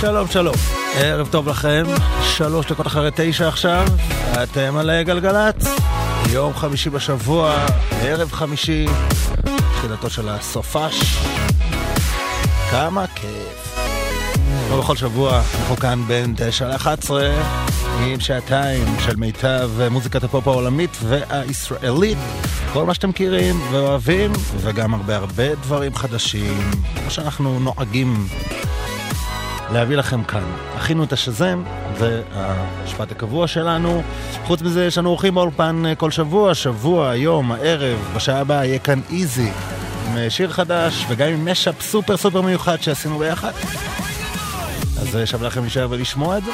שלום, שלום. ערב טוב לכם, שלוש דקות אחרי תשע עכשיו, אתם על גלגלצ. יום חמישי בשבוע, ערב חמישי, תחילתו של הסופש. כמה כיף. כמו בכל שבוע, אנחנו כאן בין תשע ל-11, עם שעתיים של מיטב מוזיקת הפופ העולמית והישראלית. כל מה שאתם מכירים ואוהבים, וגם הרבה הרבה דברים חדשים, כמו שאנחנו נוהגים להביא לכם כאן. הכינו את השזם, זה המשפט הקבוע שלנו. חוץ מזה, יש לנו אורחים באולפן אה, כל שבוע, שבוע, היום, הערב, בשעה הבאה יהיה כאן איזי, עם אה, שיר חדש, וגם עם משאפ סופר סופר מיוחד שעשינו ביחד. אז אה, שווה לכם להישאר ולשמוע את זה.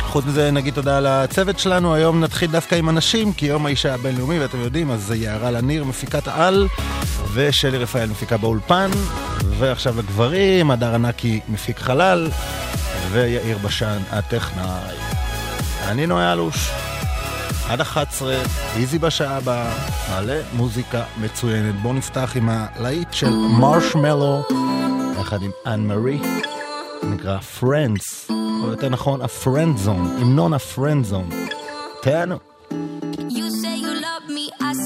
חוץ מזה נגיד תודה לצוות שלנו, היום נתחיל דווקא עם אנשים, כי יום האישה הבינלאומי, ואתם יודעים, אז זה יערה לניר, מפיקת העל, ושלי רפאל מפיקה באולפן, ועכשיו לגברים, הדר ענקי מפיק חלל, ויאיר בשן הטכנאי. אני נוי אלוש, עד 11, איזי בשעה הבאה, מלא מוזיקה מצוינת. בואו נפתח עם הלהיט של Marshmello, יחד עם Anne-Marie, נקרא Friends. או יותר נכון, ה friend zone, המנון ה friend zone. תהנו.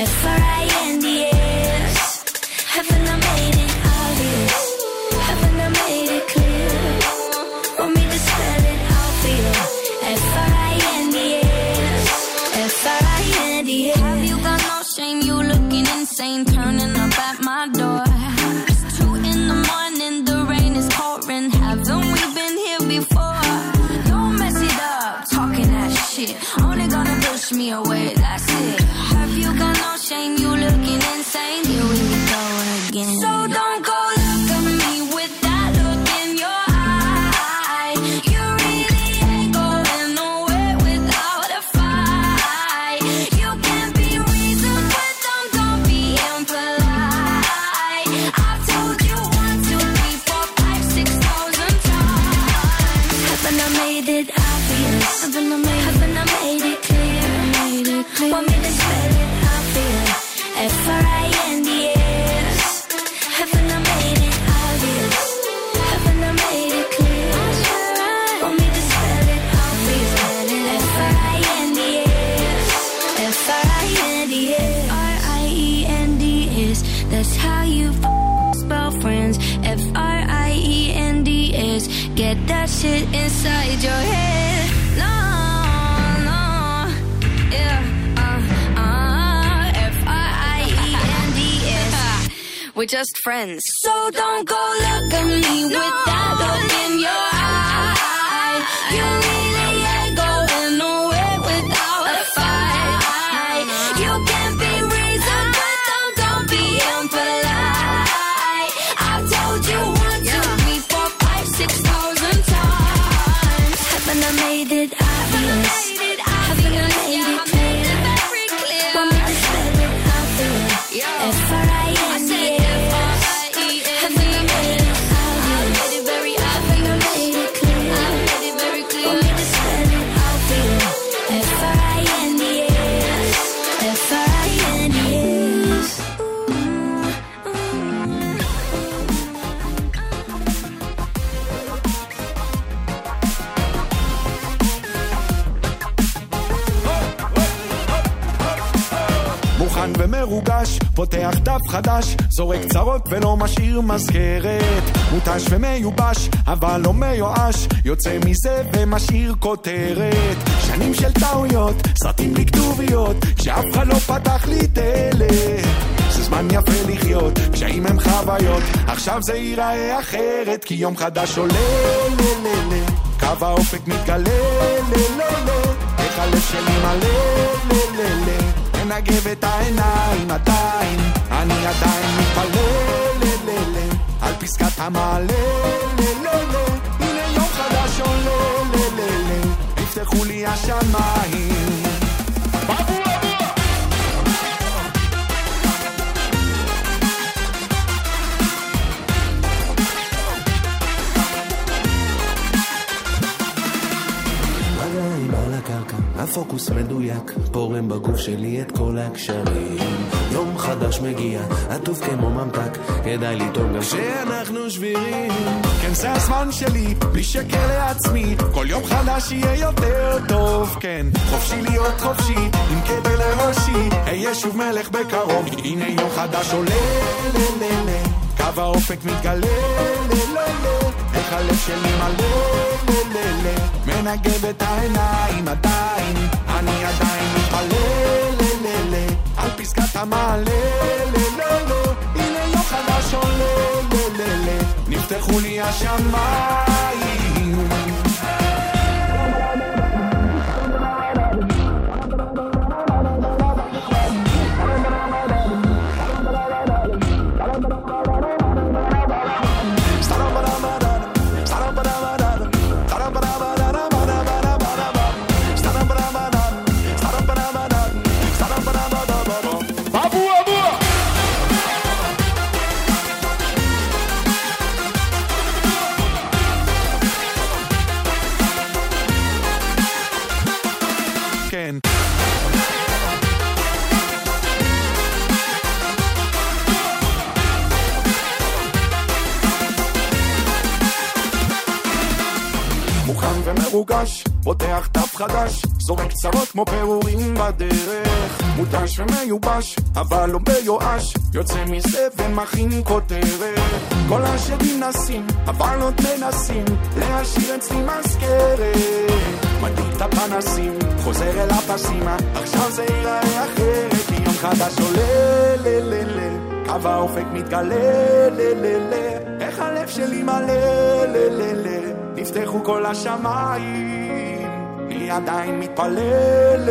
F-R-I-N-D-S Haven't I made it obvious? Haven't I made it clear? Want me to spell it out for you? F-R-I-N-D-S F-R-I-N-D-S Have you got no shame? You looking insane Turning up at my door It's two in the morning The rain is pouring Haven't we been here before? Don't mess it up Talking that shit Only gonna push me away, that's it shame you looking at friends. So don't go look at me no. with that look in your eye. You דף חדש, זורק צרות ולא משאיר מזכרת. מותש ומיובש, אבל לא מיואש, יוצא מזה ומשאיר כותרת. שנים של טעויות, סרטים בלי כתוביות, שאף אחד לא פתח לי דלת. זה זמן יפה לחיות, קשיים הם חוויות, עכשיו זה ייראה אחרת, כי יום חדש עולה, לה קו האופק מתגלה, לה איך הלב שלי מלא, לה לה, מנגב את העיניים עדיין, אני עדיין מתפלל, על פסקת המעלה, לה לה לה, הנה יום חדש עולה, לה לה לה, יפתחו לי השמיים. הפוקוס מדויק, פורם בגוף שלי את כל הקשרים. יום חדש מגיע, עטוף כמו ממתק, כדאי לטעום גם כשאנחנו שבירים. כן, זה הזמן שלי, בלי שקר לעצמי, כל יום חדש יהיה יותר טוב, כן. חופשי להיות חופשי, עם קבר לראשי, אהיה שוב מלך בקרוב. הנה יום חדש עולה, לה לה לה, קו האופק מתגלה, לה לה לה, איך הלב שלי מלא, מנגב את העיניים עדיין, אני עדיין מתפלל, על פסקת המעלה, לה לה לה, הנה יום חדש עולה, לה לה לה, נפתחו לי השמיים. חדש, זורק צרות כמו פירורים בדרך. מותש ומיובש, אבל לא ביואש, יוצא מזה ומכין כותרת. כל השדים נסים, אבל עוד מנסים, להשאיר אצלי מזכרת. מדליק את הפנסים, חוזר אל הפסימה, עכשיו זה ייראה אחרת, יום חדש עולה, לה קו האופק מתגלה, לה איך הלב שלי מלא, לה, נפתחו כל השמיים, אני עדיין מתפלל,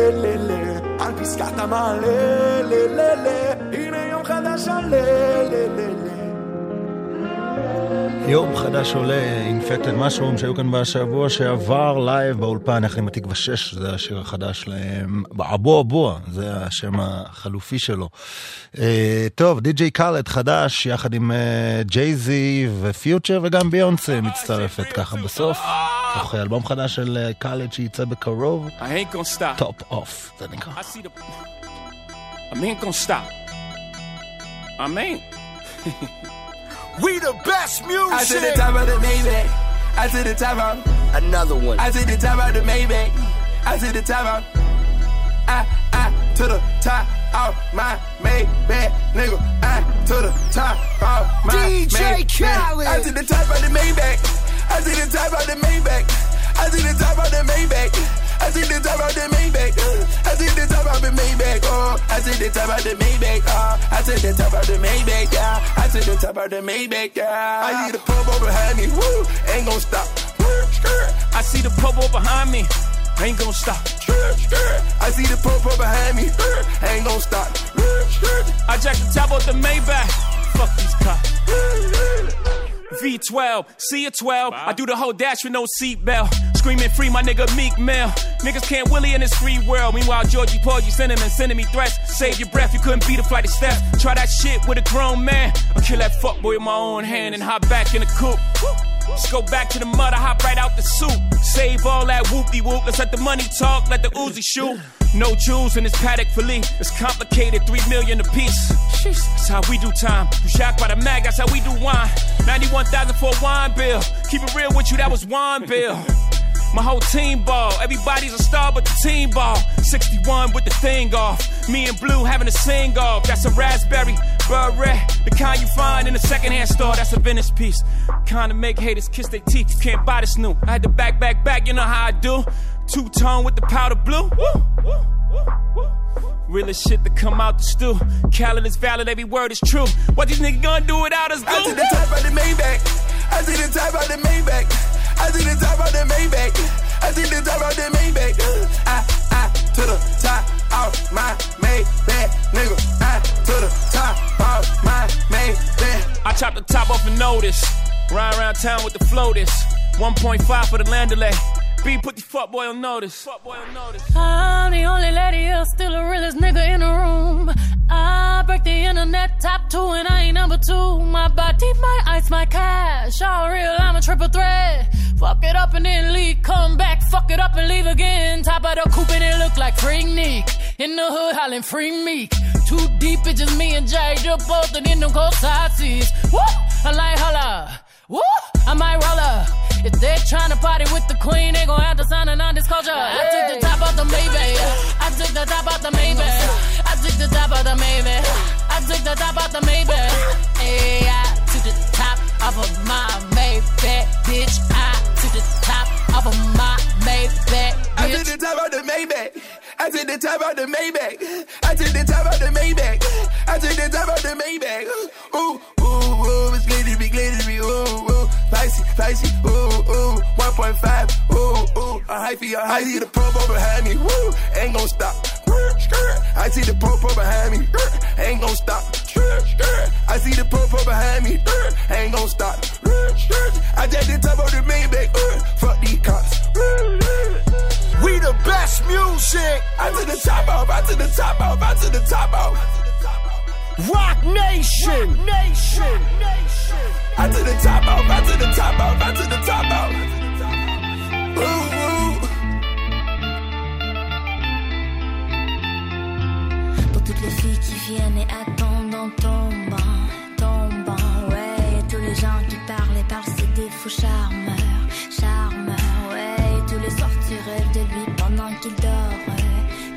על פסקת המעלה, לה לה לה, הנה יום חדש עולה, לה לה לה. יום חדש עולה, Infected Mushroom שהיו כאן בשבוע שעבר לייב באולפן יחד עם התקווה 6, זה השיר החדש להם, אבו אבו, זה השם החלופי שלו. אה, טוב, DJ Khaled חדש יחד עם אה, Jay-Z ו Future וגם ביונסה מצטרפת ככה בסוף. תוך אלבום חדש של אה, קאלט שייצא בקרוב, I ain't gonna stop. טופ אוף, זה נקרא. I see the. I ain't gonna stop. I mean. We the best music. I to the top of the Maybach. I to the top of. Another one. I to the top of the Maybach. I to the top of. I I to the top of my Maybach, nigga. I to the top of my DJ Maybach. Khaled. I to the top of the Maybach. I to the top of the Maybach. I to the top of the Maybach. I see the top of the Maybach. uh, I see the top of the Maybach. Oh, I see the top of the Maybach. Oh, I see the top of the Maybach. Yeah, I see the top of the Maybach. Yeah, I a pump over behind me. Woo, ain't gonna stop. I see the purple behind me. Ain't gonna stop. I see the pump up behind me. Ain't gonna stop. I jack the top off the Maybach. Fuck these cops. V12, see a 12. I do the whole dash with no seatbelt. Screaming free, my nigga Meek Mill. Niggas can't willy in this free world. Meanwhile, Georgie Porgy sending and sending me threats. Save your breath, you couldn't beat a flight of steps. Try that shit with a grown man. I'll kill that fuckboy with my own hand and hop back in the coupe. Just go back to the mud, I hop right out the soup. Save all that whoopty whoop. Let's let the money talk, let the Uzi shoot. No jewels in this paddock for Lee. It's complicated, three million a piece. That's how we do time. You shocked by the mag, that's how we do wine. 91,000 for a wine bill. Keep it real with you, that was wine bill. My whole team ball. Everybody's a star but the team ball. 61 with the thing off. Me and Blue having a sing off. That's a raspberry, beret. The kind you find in a secondhand store. That's a Venice piece. Kind of make haters kiss their teeth. You can't buy this new. I had to back, back, back. You know how I do. Two tone with the powder blue. Woo, woo, woo, woo. Realest shit to come out the stew. Khaled is valid, every word is true. What these niggas gonna do without us? I Do? took the type out the Maybach. I took the top out the Maybach. I took the top out the Maybach. I took the top out the Maybach. Uh, I, uh, I to the top off my Maybach, nigga. I to the top off my Maybach. I chopped the top off a notice. Ride around town with the floaters. 1.5 for the land delay. B put the fuck boy on notice. Fuck boy on notice. I'm the only lady here, still the realest nigga in the room. I break the internet top two and I ain't number two. My body, my ice, my cash. All real, I'm a triple threat. Fuck it up and then leave, come back. Fuck it up and leave again. Top of the coupe and it look like Freak Neek. In the hood, hollering free meek. Too deep, it's just me and Jay. Just both and in them cold side seats. Woo! I like holla. Woo! I might roll up. If they're trying to party with the queen, they gon' have to sign a non-disclosure. I took the top off the Maybach. I took the top off the Maybach. I took the top off the Maybach. I took the top off the Maybach. Hey, I took the top off of my Maybach, bitch. I took the top off of my Maybach, I took the top out the Maybach. I took the top out the Maybach. I took the top out the Maybach. I took the top out the Maybach. Ooh, ooh, ooh, it's glittery, glittery, ooh, ooh, spicy, spicy, ooh, ooh, 1.5, ooh, ooh, a hyphy, hyphy. I see the popo behind me, woo, ain't gon' stop. I see the popo behind me, ain't gon' stop. I see the purple behind me, uh, ain't gon' stop. Uh, I just the top of the main Maybach, uh, fuck these cops. We the best music. I to the top off, I to the top off, I to the top off. Rock Nation. Nation. Nation. I to the top off, I to the top off, I to the top off. Ooh. Toutes les filles qui viennent et attendent en tombant, tombant, ouais. Tous les gens qui parlent et parlent, c'est des faux charmeurs, charmeurs, ouais. Tous les soirs tu rêves de lui pendant qu'il dort,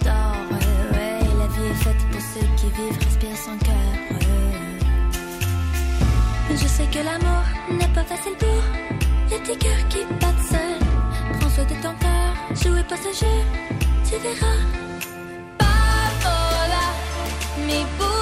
dort, ouais. La vie est faite pour ceux qui vivent, respirent son cœur. Je sais que l'amour n'est pas facile pour les petits cœurs qui battent seuls. Prends soin de ton cœur, jouez pas ce jeu, tu verras. 你不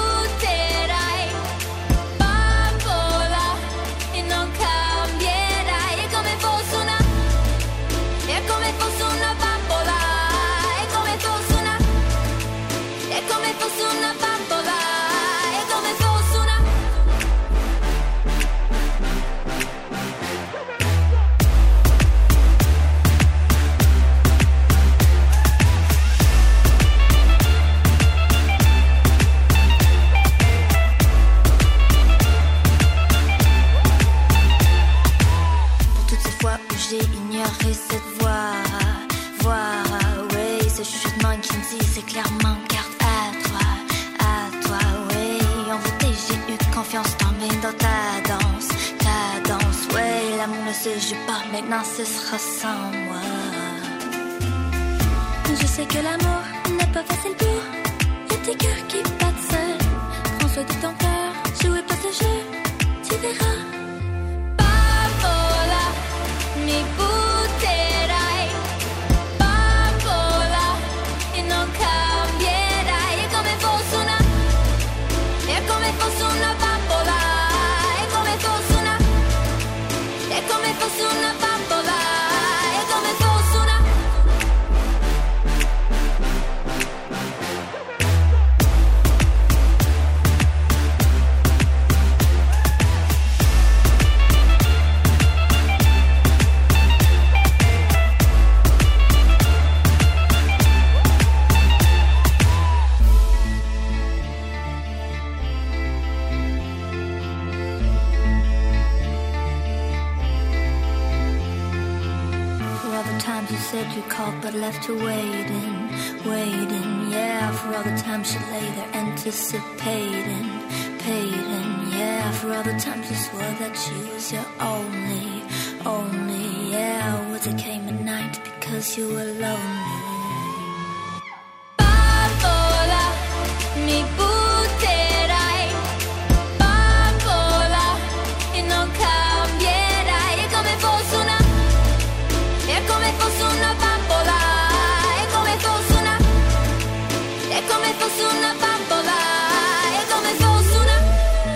se joue pas, maintenant ce sera sans moi. Je sais que l'amour n'est pas facile pour petits cœurs qui battent seuls. Prends soin de ton cœur, jouez pas ce jeu, tu verras. Papola, mi butterai. Left her waiting, waiting. Yeah, for all the times she lay there anticipating, paiding. Yeah, for all the times she swore that she was your only, only. Yeah, words that came at night because you were lonely. Papola,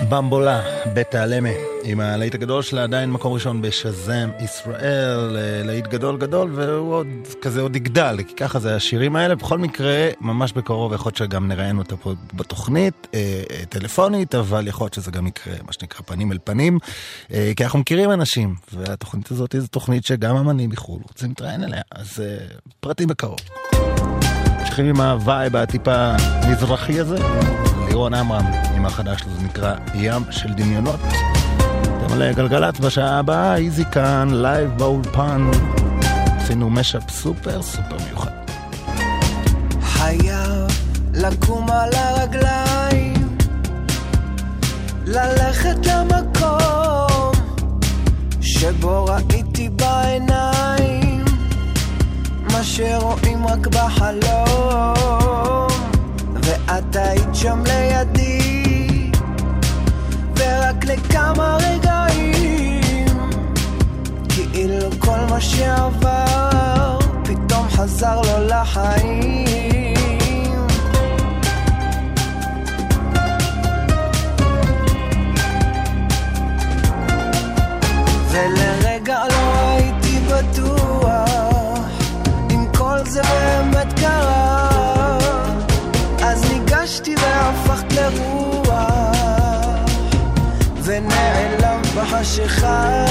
במבולה, בית העלמה, עם הלהיט הגדול שלה, עדיין מקום ראשון ב Shazam ישראל, להיט גדול גדול, והוא עוד כזה עוד יגדל, כי ככה זה השירים האלה. בכל מקרה, ממש בקרוב יכול להיות שגם נראיין אותה פה בתוכנית, אה, אה, טלפונית, אבל יכול להיות שזה גם יקרה, מה שנקרא פנים אל פנים, אה, כי אנחנו מכירים אנשים, והתוכנית הזאת זו תוכנית שגם אמנים מחו"ל רוצים להתראיין אליה, אז פרטים בקרוב. ממשיכים עם ה vibe הטיפה מזרחי הזה, לירון עמרם עם החדש שלו, זה נקרא ים של דמיונות. אתם על גלגלצ בשעה הבאה, איזי כאן, לייב באולפן. עשינו mashup סופר סופר מיוחד. חייב לקום על הרגליים, ללכת למקום שבו ראיתי בעיניים מה שרואים רק בחלום, ואת היית שם לידי, ורק לכמה רגעים, כאילו כל מה שעבר פתאום חזר לו לחיים. ולרגע לרוח ונעלמת בחשיכה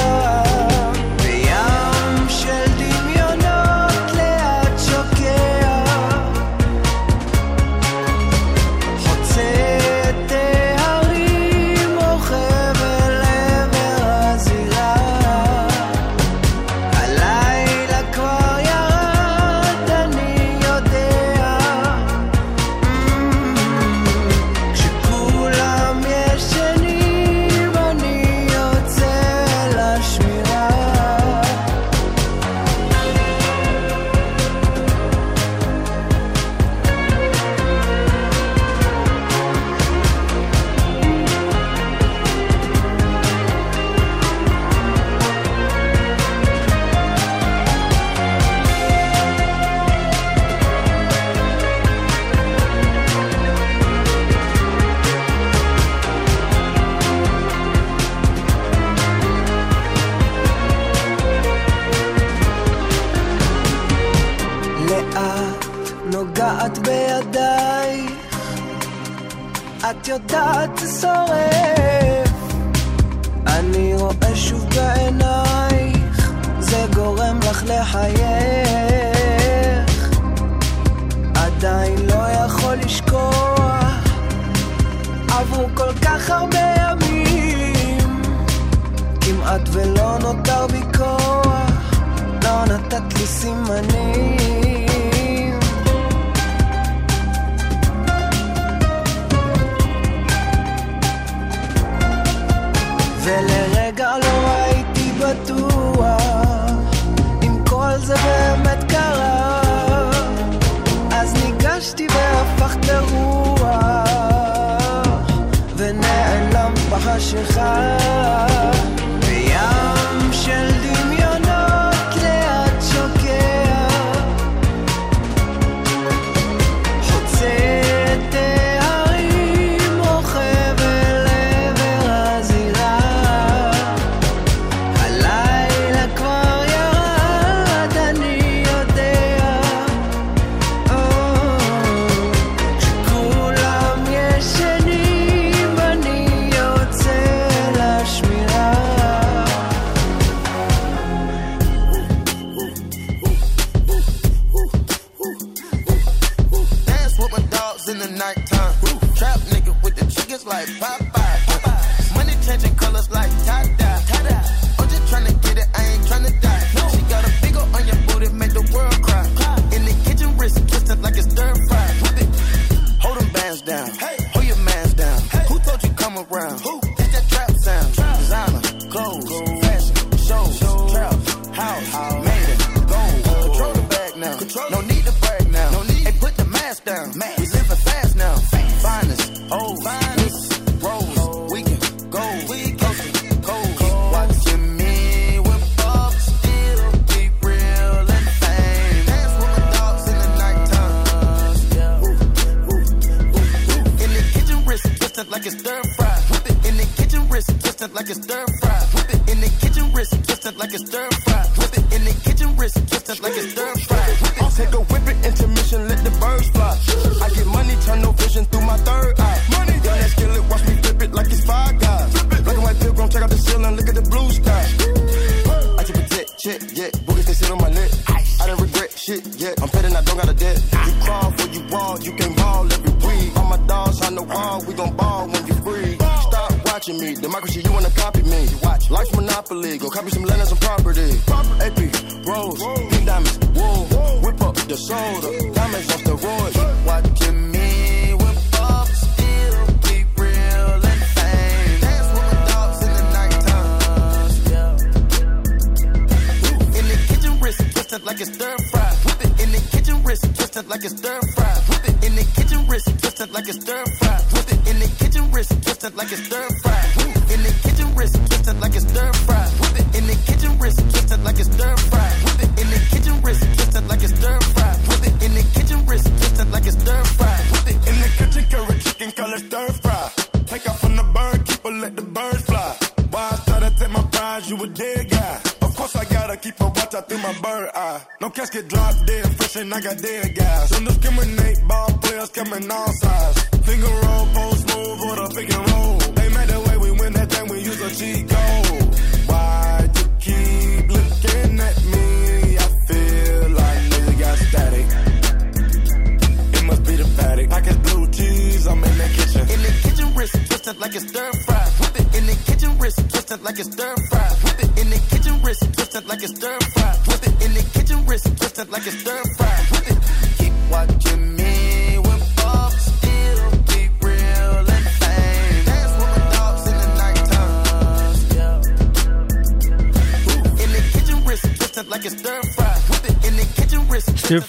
twisted like a stir fry. Whip it in the kitchen, wrist twisted like a stir fry. Whip it in the kitchen, wrist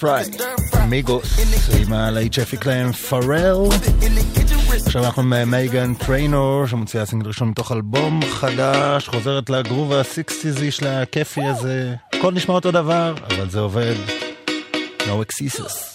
Fry, Migos עם הלהיט שהפיק להם Pharrell. עכשיו אנחנו עם אה, Meghan Trainor שמוציאה סינגל ראשון מתוך אלבום חדש, חוזרת לגרוב הסיקסטיזי שלה, הכיפי הזה. הכל נשמע אותו דבר, אבל זה עובד. No excuses.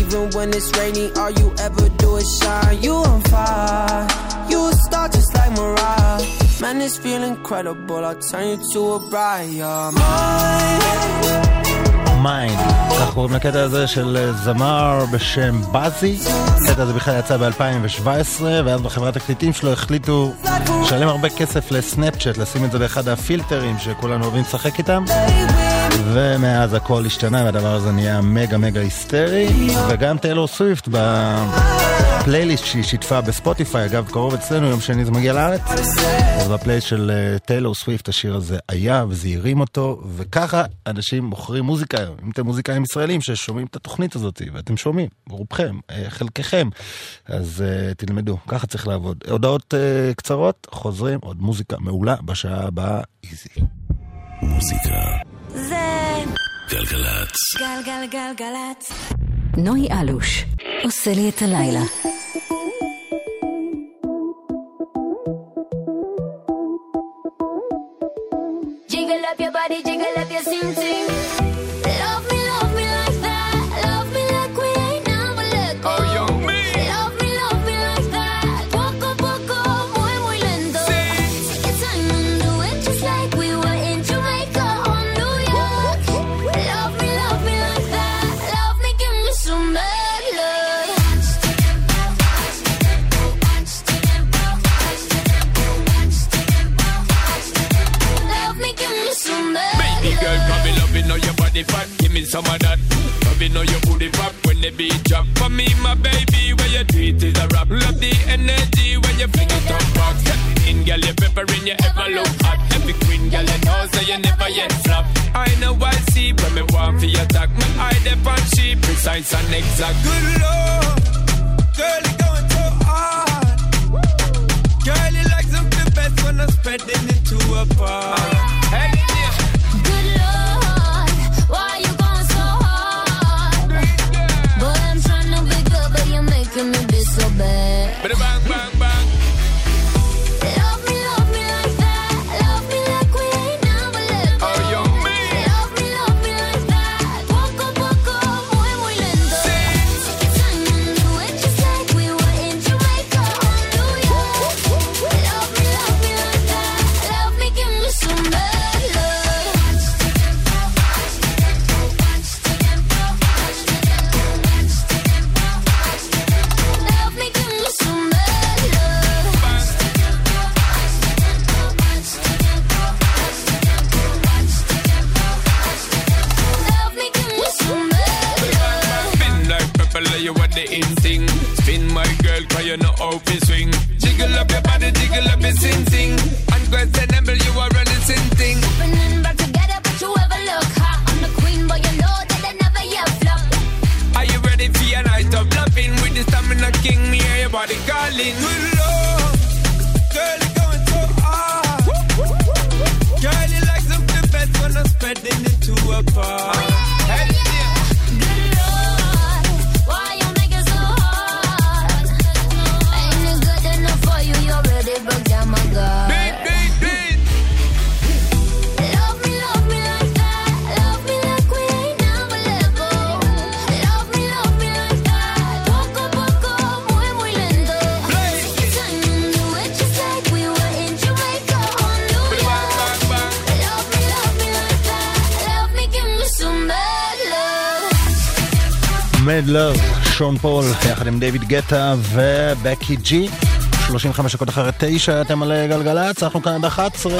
Even when it's rainy, all you ever do is shine. You on fire. You a star just like Mariah. Man, this feel incredible. I'll turn you to a bride. You're mine. Mine, כך קוראים לקטע הזה של אה, זמר בשם Bazzi. הקטע הזה בכלל יצא ב-2017, ואז בחברת תקליטים שלו החליטו לשלם הרבה כסף ל Snapchat, לשים את זה באחד הפילטרים שכולנו אוהבים לשחק איתם. ומאז הכל השתנה והדבר הזה נהיה מגה מגה היסטרי, וגם טיילור סוויפט בפלייליסט שהיא שיתפה בספוטיפיי, אגב קרוב אצלנו, יום שני זה מגיע לארץ, אז בפלייליסט של אה, טיילור סוויפט השיר הזה היה וזה הרים אותו, וככה אנשים בוחרים מוזיקה היום. אם אתם מוזיקאים ישראלים ששומעים את התוכנית הזאת, ואתם שומעים, רובכם, אה, חלקכם, אז uh, תלמדו, ככה צריך לעבוד. הודעות uh, קצרות, חוזרים, עוד מוזיקה מעולה בשעה הבאה, איזי. מוזיקה. זה גלגלצ. גלגלגלגלצ. נוי אלוש, עושה לי את הלילה. Jiggle up your body, jiggle up your sing sing. Some of that. All your booty pop when the beat drop. For me, my baby, where you it is a rap. Love the energy when you fling it up back. In girl, you peppering, you ever look hot. Every queen girl, you know, so you never yet flop. I know I see when me want for your attack. Me eye dep on she precise and exact. Good lord, girl, you going so hard. Girl, you like something best when I'm spreading it to a bar. Wow. Mad Love, שון פול, יחד עם דיוויד גטה ובקי ג'י. 35 דקות אחרי תשע, אתם על גלגלצ, אנחנו כאן עד 11,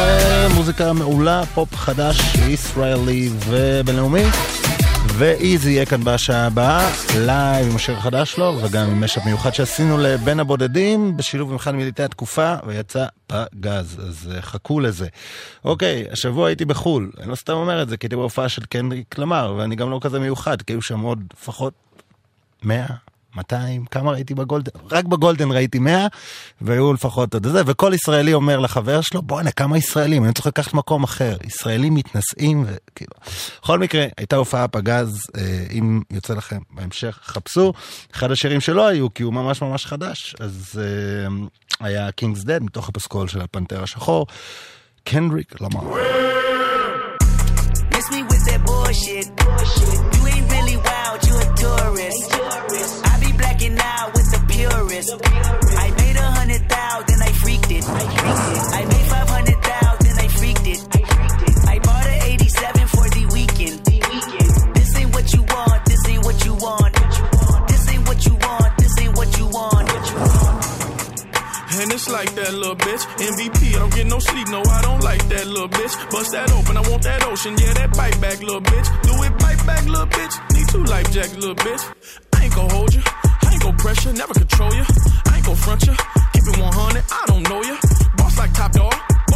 מוזיקה מעולה, פופ חדש, ישראלי ובינלאומי. ואיזי יהיה כאן בשעה הבאה, לייב עם השיר החדש שלו, וגם עם משאפ מיוחד שעשינו לבין הבודדים, בשילוב עם אחד מלהיטי התקופה, ויצא פגז, אז אה, חכו לזה. אוקיי, השבוע הייתי בחו"ל, אני לא סתם אומר את זה, כי הייתי בהופעה של קנדריק למר, ואני גם לא כזה מיוחד, כי היו שם עוד לפחות 100, 200, כמה ראיתי בגולדן? רק בגולדן ראיתי 100, והיו לפחות עוד זה, וכל ישראלי אומר לחבר שלו, בואנה, כמה ישראלים, אני צריך לקחת מקום אחר. ישראלים מתנשאים, וכאילו... בכל מקרה, הייתה הופעה פגז, אה, אם יוצא לכם בהמשך, חפשו. אחד השירים שלא היו, כי הוא ממש ממש חדש, אז אה, היה King's Dead, מתוך הפסקול של הפנתר השחור, קנדריק למר. Me with that bullshit. You ain't really wild, you a tourist. Purist. I made a hundred thousand, then I freaked it. I made five hundred thousand, then I freaked it. I bought an 87 for the weekend. This ain't what you want, this ain't what you want. This ain't what you want, this ain't what you want. And it's like that little bitch. MVP, I don't get no sleep, no, I don't like that little bitch. Bust that open, I want that ocean, yeah, that bite back, little bitch. Do it bite back, little bitch. Need two life jackets, little bitch. I ain't gon' hold you, Gon' pressure, never control you. I ain't gon' front you, keep it 100, I don't know you. Boss like top dog,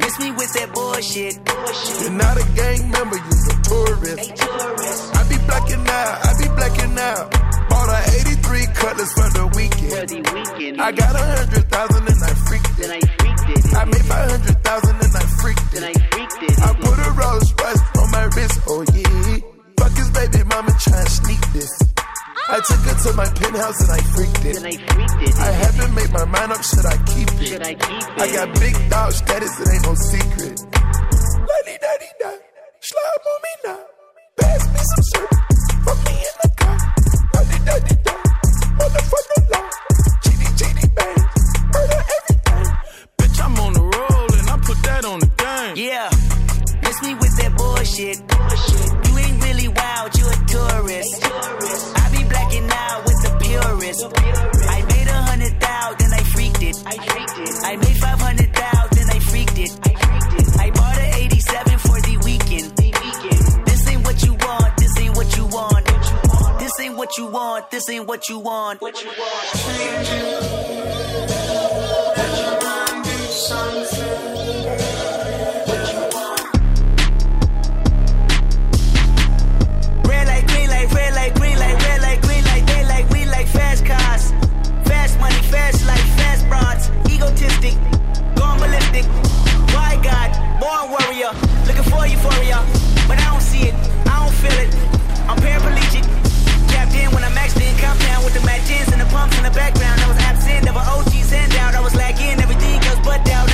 Miss me with that bullshit. You're not a gang member, you're a tourist. I be blacking out, I be blacking out. Bought a 83 cutlass for the weekend. I got a hundred thousand and I freaked it. I made five hundred thousand and I freaked it. I put a Rolls Royce on my wrist, oh yeah. Fuck his baby mama trying to sneak this. I took her to my penthouse and I freaked it. I haven't made my mind up, should I keep it? I got big dog status, it ain't no secret. Lady daddy da, slide on me now. Pass me some syrup, fuck me in the car. Lady daddy da, motherfucker law. GD GD bang, murder everything. Bitch, I'm on the roll and I put that on the game. Yeah, miss me with that bullshit. You ain't really wild, you a tourist. I be blacking out with the purist. I made a hundred thousand, then I freaked it. I made five hundred thousand, then I freaked it. I bought an 87 for the weekend. This ain't what you want, this ain't what you want. This ain't what you want, this ain't what you want. What you Red Egotistic, gone ballistic. Why God, born warrior, looking for euphoria. But I don't see it, I don't feel it. I'm paraplegic. Capped in when I'm maxed in, compound with the matches and the pumps in the background. I was absent, never OGs and out. I was lacking everything else but doubt.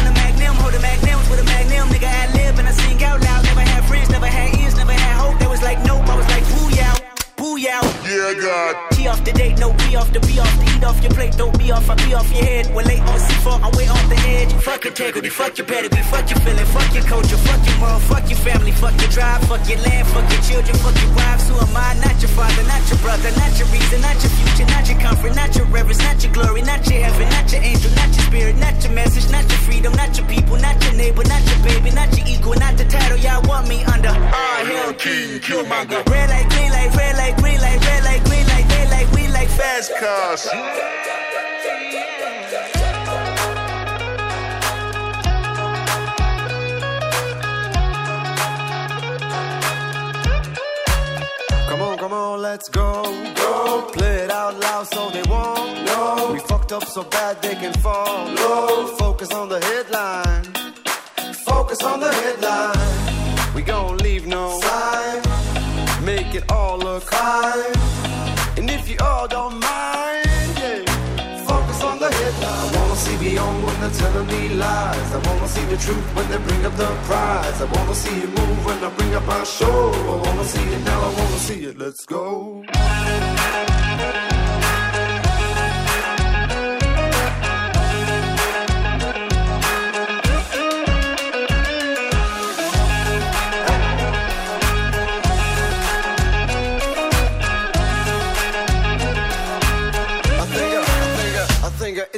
Yow. God. T off the date, no B off the B off the eat off your plate, don't be off, I be off your head. We're late on C4, I'm way off the edge. Fuck integrity, fuck your pedigree, fuck your feeling, fuck your culture, fuck your moral, fuck your family, fuck your drive, fuck your land, fuck your children, fuck your wives. Who am I? Not your father, not your brother, not your reason, not your future, not your comfort, not your reverence, not your glory, not your heaven, not your angel, not your spirit, not your message, not your freedom, not your people, not your neighbor, not your baby, not your equal, not the title y'all want me under. Ah, hell, king, killmonger. Red light, green light, red light, green light, red light, green light, they like, we like fast cars. Come on, come on, let's go. Go. Play it out loud so they won't know. We fucked up so bad they can fall. Low. Focus on the headline. Focus on the headline. We gon' leave no sign. Make it all look fine. And if you all don't mind, yeah, focus on the headline. I wanna see beyond when they're telling me lies. I wanna see the truth when they bring up the prize. I wanna see it move when I bring up our show. I wanna see it now, I wanna see it. Let's go.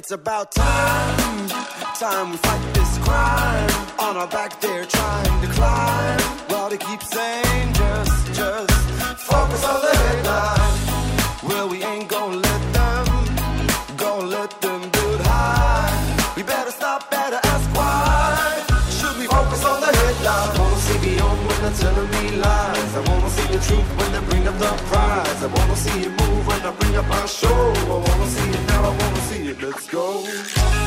It's about time. Time we fight this crime. On our back, they're trying to climb. Well, they keep saying just, just focus on the headline. Well, we ain't gonna telling me lies. I wanna see the truth when they bring up the prize. I wanna see it move when I bring up our show. I wanna see it now, I wanna see it. Let's go.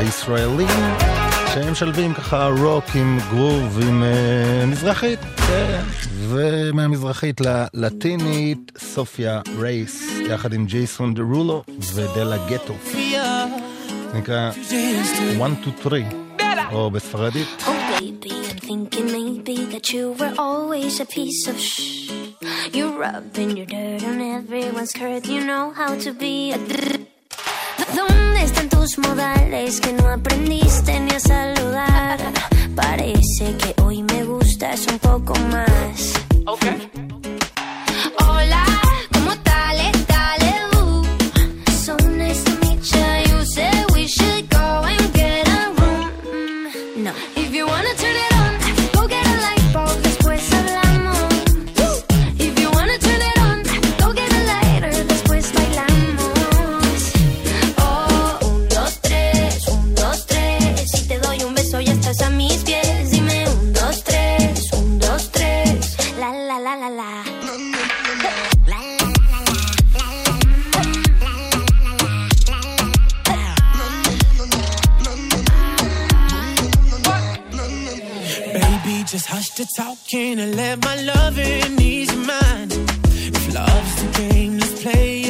הישראלים, שהם משלבים ככה רוק עם גרוב עם uh, מזרחית, כן. ומהמזרחית ללטינית סופיה רייס, יחד עם ג'ייסון דרולו ודלה גטו. נקרא 1, 2, 3, או בספרדית. Oh, thinking maybe that you were always a piece of shh. You're rubbing your dirt on everyone's skirt. You know how to be a. d- ¿Dónde están tus modales que no aprendiste ni a saludar? Parece que hoy me gustas un poco más. Hola, talking and let my loving ease mind. If love's the game, let's play a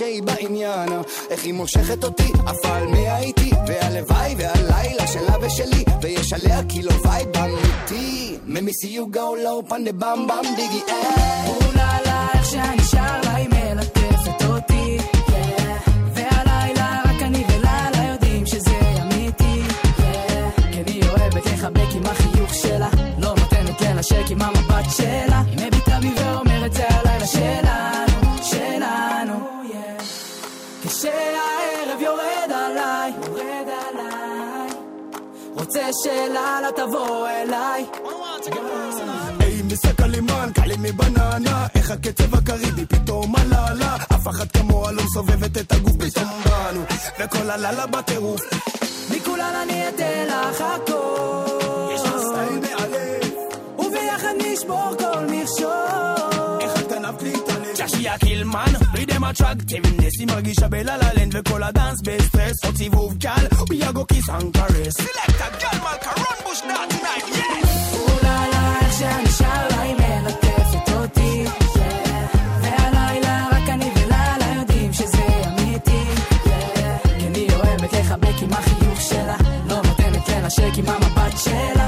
שהיא בעניין איך היא מושכת אותי, אף על מי הייתי והלוואי והלילה שלה ושלי ויש עליה קילו וייב אמיתי. ממיסי יוגו לאופן אופן דה במבם דיגי אה תבוא אליי. היי מסקלימן, קלי מבננה, איך הקצב הקריבי פתאום עלה לה, אף אחת כמוה לא מסובבת את הגוף פתאום בנו, וכל הלילה בטירוף. מכולן אני אתן לך הכל. יש לה סטייל מאלף. וביחד נשבור כל מכשול. איך את גנבת לי את הלב? צ'אשיה קילמן. הם אטרקטיבנס היא מרגישה בלה-לה-לנד וכל הדאנס בסטרס. עוד סיבוב קל, ביאגו כיס אנקרס. סילקט הגל מלכה רון בוש דאט נייט יס אוללה איך שאני שר לה היא מלטפת אותי והלילה רק אני וללה יודעים שזה אמיתי כי אני אוהבת לחבק עם החיוך שלה לא נותנת לנשק עם המבט שלה.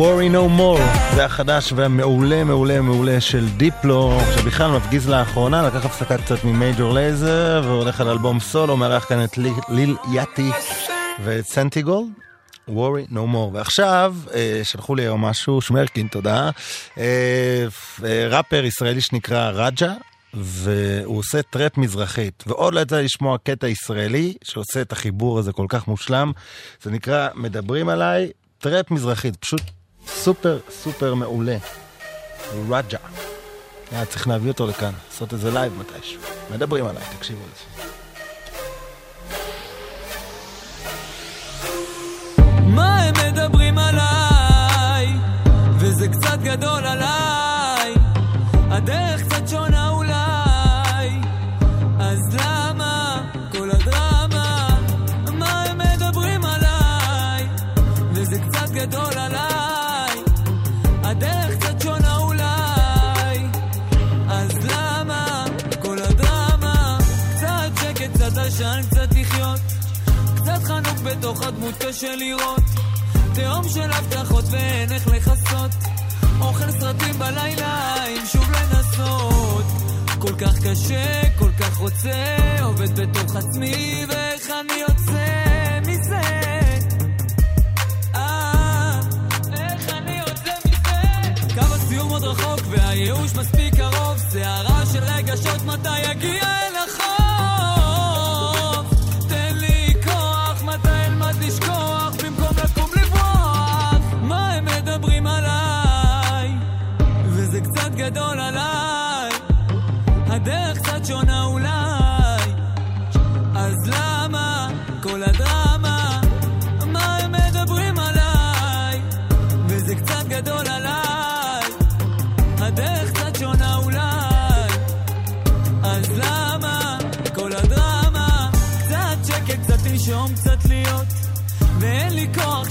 Worry No More, זה החדש והמעולה מעולה מעולה של דיפלו, שבכלל מפגיז לאחרונה, לקח הפסקה קצת ממייג'ור לייזר, והולך על אלבום סולו, מארח כאן את ליל יאטי ואת סנטיגול, Worry No More. ועכשיו, אה, שלחו לי היום משהו, שמרקין, תודה. אה, אה ראפר ישראלי שנקרא רג'ה, והוא עושה טראפ מזרחית. ועוד לא יצא לשמוע קטע ישראלי שעושה את החיבור הזה כל כך מושלם. זה נקרא, מדברים עליי, טראפ מזרחית. פשוט סופר סופר מעולה. רג'ה. היה צריך להביא אותו לכאן, לעשות איזה לייב מתישהו. מדברים עליי, תקשיבו לזה. מה הם מדברים עליי? וזה קצת גדול עליי בתוך הדמות קשה לראות. תהום של הבטחות ואין איך לכסות. אוכל סרטים בלילה אם שוב לנסות. כל כך קשה, כל כך רוצה עובד בתוך עצמי ואיך אני יוצא מזה? אה, קו הסיום עוד רחוק והייאוש מספיק קרוב סערה של רגשות מתי יגיע אליי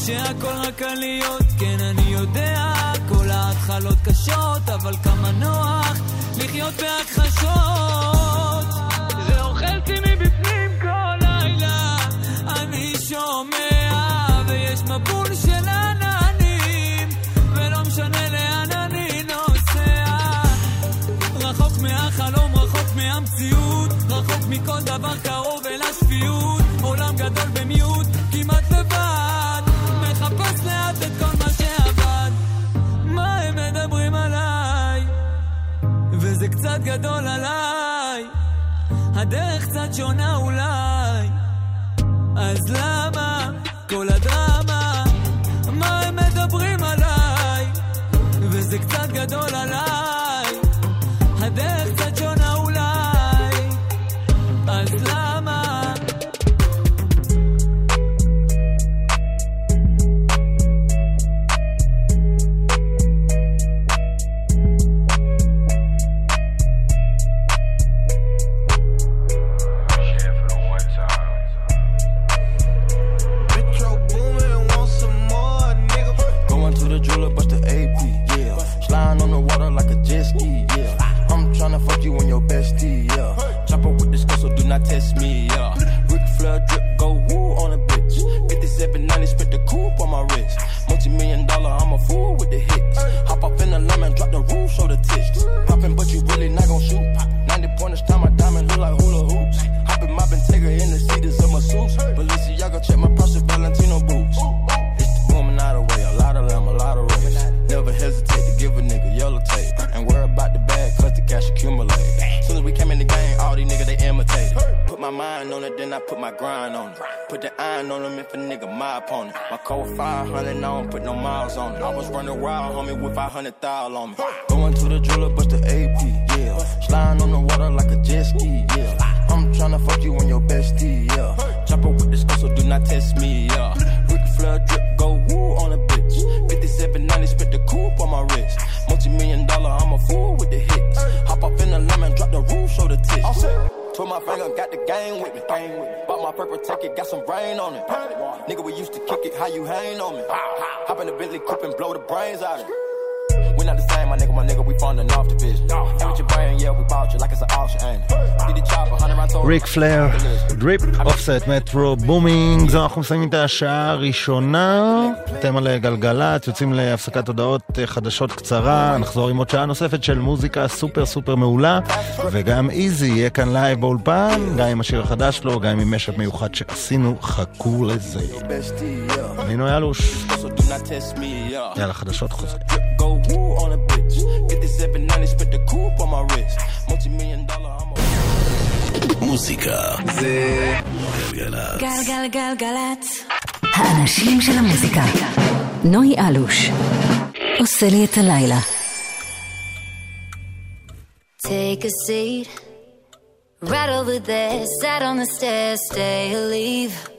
שהכל רק על להיות, כן אני יודע, כל ההתחלות קשות, אבל כמה נוח לחיות בהכחשות. זה אוכל אותי מבפנים כל לילה, אני שומע, ויש מבול של עננים, ולא משנה לאן אני נוסע. רחוק מהחלום, רחוק מהמציאות, רחוק מכל דבר קרוב. קצת גדול עליי, הדרך קצת שונה אולי, אז למה כל הדרך... Flair, Drip, אופסט, מטרו בומין, זו אנחנו מסיימים את השעה הראשונה. אתם על גלגלצ, יוצאים להפסקת הודעות חדשות קצרה, נחזור עם עוד שעה נוספת של מוזיקה סופר סופר מעולה, וגם איזי יהיה כאן לייב באולפן, גם עם השיר החדש שלו, גם עם משאפ מיוחד שעשינו, חכו לזה. אני נוי אלוש. יאללה חדשות חוזרים. מוזיקה זה גלגלצ. גלגלגלגלצ. האנשים של המוזיקה. נוי אלוש. עושה לי את הלילה. Take a seat. Right over there, sat on the stairs, stay or leave.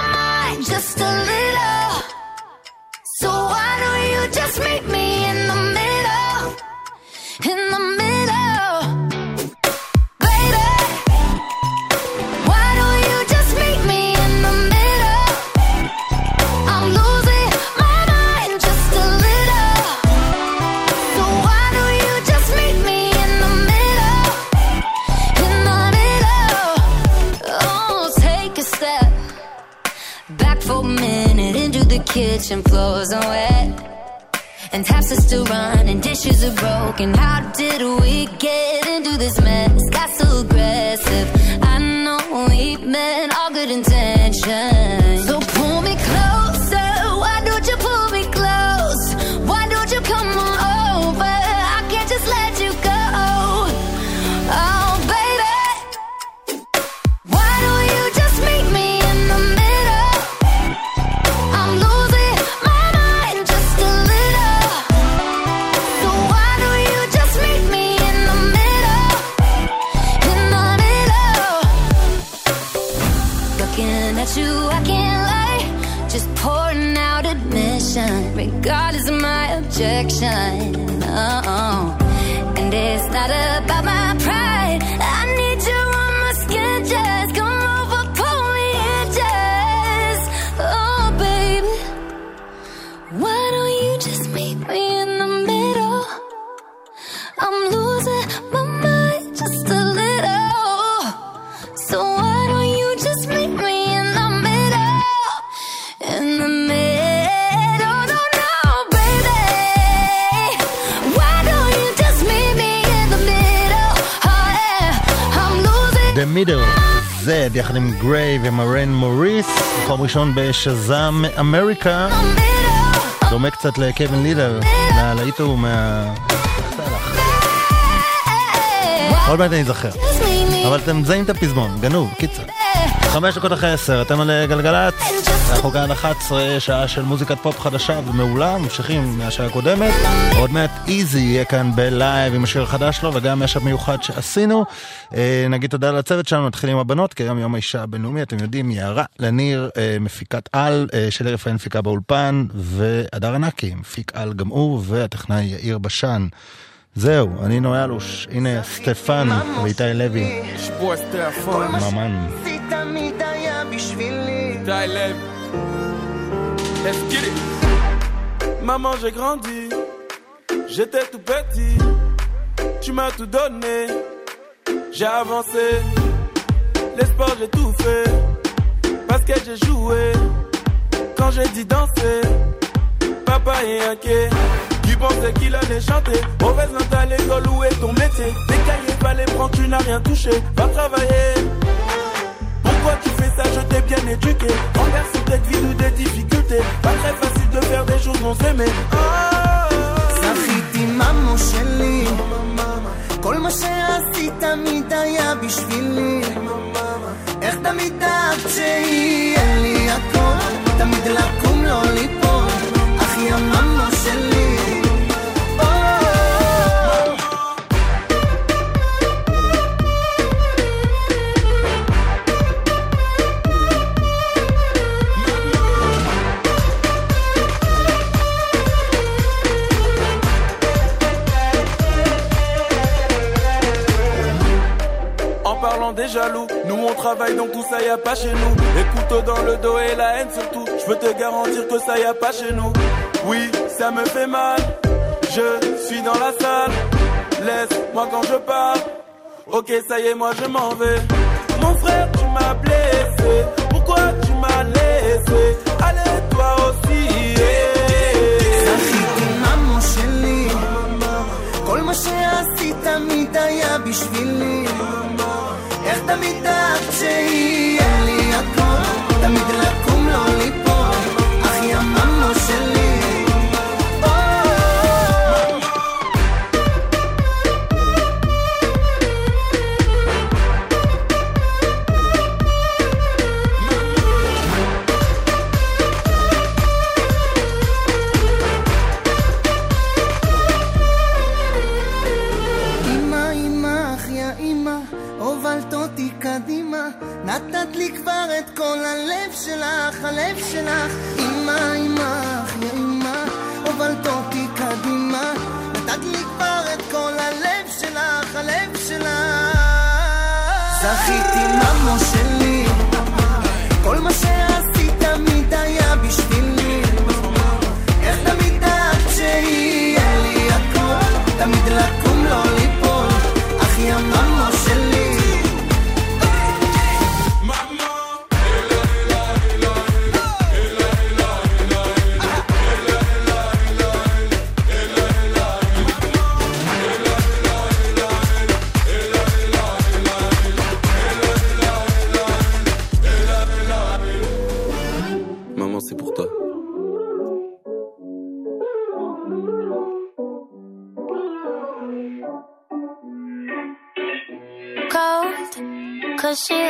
just a little. So why don't you just meet me in the middle? In the middle. For a minute into the kitchen. Floors are wet. And taps are still running, dishes are broken. How did we get into this mess? Got so aggressive. I know we meant all good intentions. Losing. The Middle, Z, יחד עם גריי ומרן מוריס, מקום ראשון בשזאם אמריקה. דומה קצת לקווין לידר, מהלהיט הוא מה... עוד מעט אני אזכר. אבל אתם מזהים את הפזמון, גנוב, קיצר. חמש דקות אחרי עשר, אתם על גלגלצ, אנחנו כאן 11, שעה של מוזיקת פופ חדשה ומעולה, ממשיכים מהשעה הקודמת. עוד מעט איזי יהיה כאן בלייב עם השיר החדש שלו, וגם משאפ מיוחד שעשינו. אה, נגיד תודה לצוות שלנו, נתחיל עם הבנות, כי היום יום האישה הבינלאומי, אתם יודעים, יערה לניר, אה, מפיקת על, אה, שלי רפאל מפיקה באולפן, והדר ענקי, מפיק על גם הוא, והטכנאי יאיר בשן. זהו, אני נויה אלוש, הנה סטפן ואיתי לוי. ממן. עשית תמיד היה בשבילי. די לב. Let's get it. Maman, j'ai grandi. J'étais tout petit. Tu m'as tout donné. J'ai avancé. Les sports, j'ai tout fait. Basket, j'ai joué. Quand j'ai dit danser, papa est inquiet. pensais qu'il allait chanter. Mauvaise mentale, l'école, où est ton métier Tes cahiers, pas les prendre, tu n'as rien touché. Va travailler. Pourquoi tu fais ça? Je t'ai bien éduqué. Envers sous tête vie ou des difficultés. Pas très facile de faire des choses non aimées. זכיתי ממו שלי כל מה שעשית תמיד היה בשבילי איך תמיד דאגת שיהיה לי הכל תמיד לקום לא ליפול אחי הממה des jaloux. Nous on travaille donc tout ça y a pas chez nous. Les couteaux dans le dos et la haine surtout. Je veux te garantir que ça y a pas chez nous. Oui, ça me fait mal. Je suis dans la salle. Laisse-moi quand je parle. Ok, ça y est, moi je m'en vais. Mon frère, tu m'as blessé. Pourquoi tu m'as laissé? Allez, toi aussi. Eh. תמיד דאגת שיהיה לי הכל, תמיד לקום לא ליפול. שלך, אמא, אמא, אחי אמא, הובלת אותי קדימה, נתת לי כבר את כל הלב שלך, הלב שלך. זכיתי ממו שלך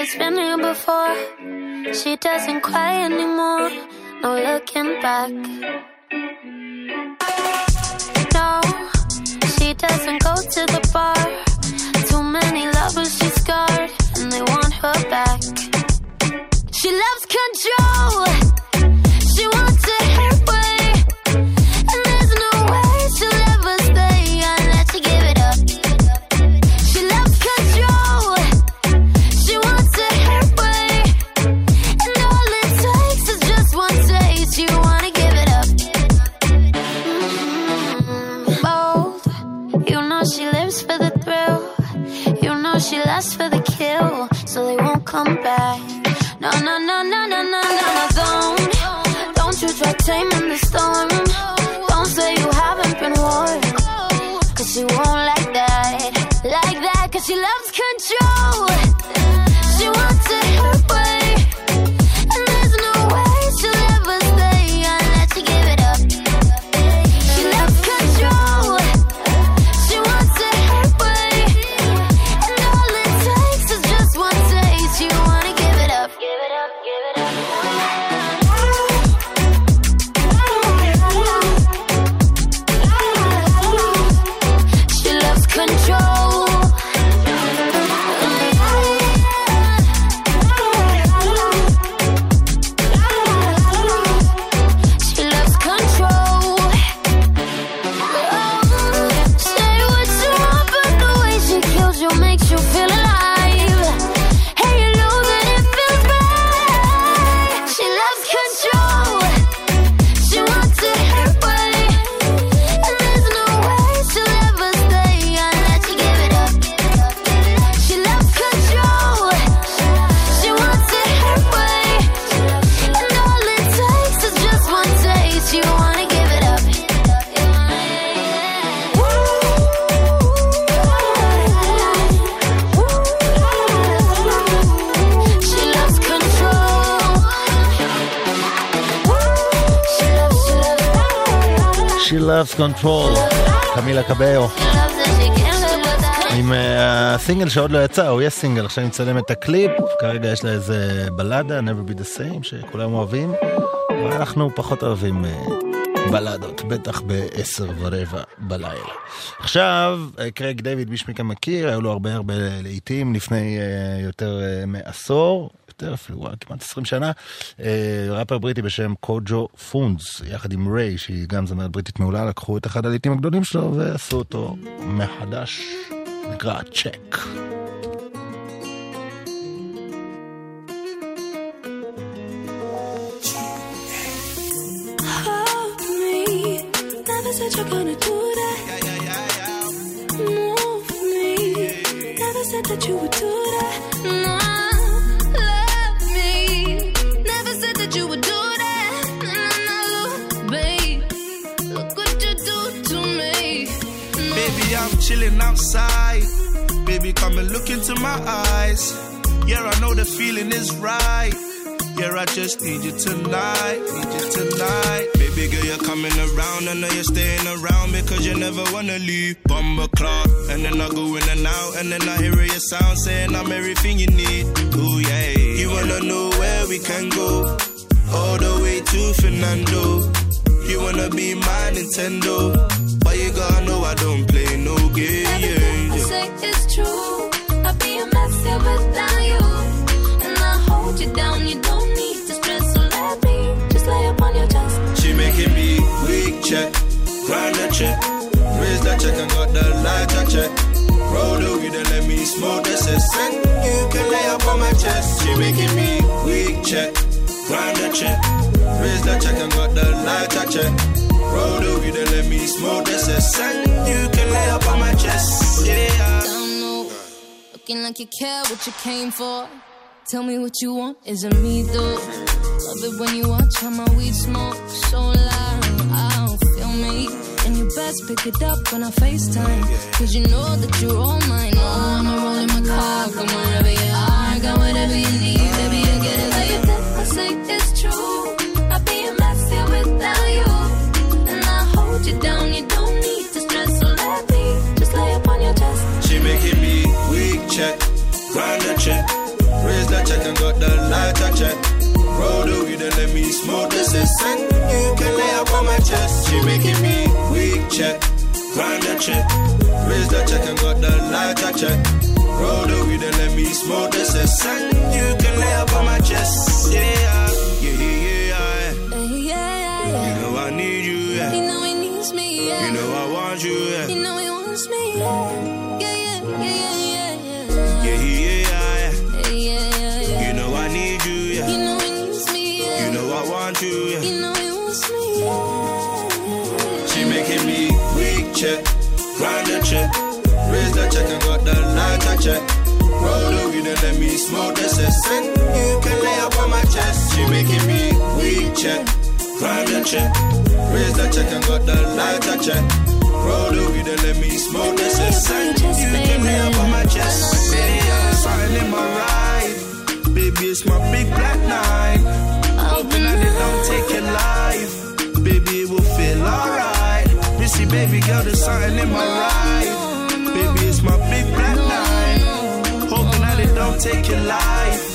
it's been here before. She doesn't cry anymore. No looking back. No, she doesn't go to the bar. control. Control, קמילה קבאיו. עם אה, הסינגל שעוד לא יצא, הוא יהיה סינגל, עכשיו אני נצלם את הקליפ, כרגע יש לה איזה בלאדה, never be the same, שכולם אוהבים, אבל אנחנו פחות אוהבים אה, בלאדות, בטח בעשר ורבע בלילה. עכשיו, אה, קרייג דיוויד, מי שמכם מכיר, היו לו הרבה הרבה להיטים לפני יותר מעשור, יותר אפילו, כמעט 20 שנה, אה, ראפר בריטי בשם קוג'ו פונדס, יחד עם ריי, שהיא גם זמרת בריטית מעולה, לקחו את אחד הלהיטים הגדולים שלו ועשו אותו מחדש, נקרא צ'ק. That. That you would do that. No. Baby, I'm chilling outside. Baby, come and look into my eyes. Yeah, I know the feeling is right. Yeah, I just need you tonight. Need you tonight. Baby girl, you're coming around. I know you're staying around because you never wanna leave. Bumble clock. And then I go in and out. And then I hear your sound saying I'm everything you need. Ooh, yeah. You wanna know where we can go? All the way to Fernando. You wanna be my Nintendo. But you gotta know I don't play Everything you say true. I'd be a mess without you. And I hold you down. You don't need to stress. So let me just lay up on your chest. She making me weak check, grind check, raise the check and got the lighter check. Roll the weed and let me smoke the. You can lay my chest. She making me weak check, grind check, raise the check and got the lighter check. Roll the weed and let me smoke the cess. You can lay up on my chest. Yeah. Know. Looking like you care what you came for. Tell me what you want, is it me though? Love it when you watch how my weed smoke so loud. Feel me. And you best pick it up when I FaceTime. Cause you know that you're all mine. Oh, wanna roll in my car, come wherever you are. Got whatever you need, cess. You can lay up on my chest. She making me weak check, grind the check, raise the check and got the lighter check. Roll the weed and let me smoke the cess. You can lay up on my chest. Yeah, yeah, yeah, eh, yeah. Yeah, yeah, You know I need you, yeah. You know he needs me, yeah. You know I want you, yeah. You know he wants me. Yeah, yeah, yeah, yeah, yeah. Check, grind the check, raise the check and got the lighter check. Roll the weed and let me smoke the cess. You can lay up on my chest. She making me weak check, grind the check, raise the check and got the lighter check. Roll the weed and let me smoke the cess. You can lay up on my chest. Yeah, something in my ride. Baby, it's my big black night. Hoping that it don't take your life. Baby, it will feel alright. Missy, baby girl, there's something in my ride. Baby, it's my big black night. Hoping that it don't take your life.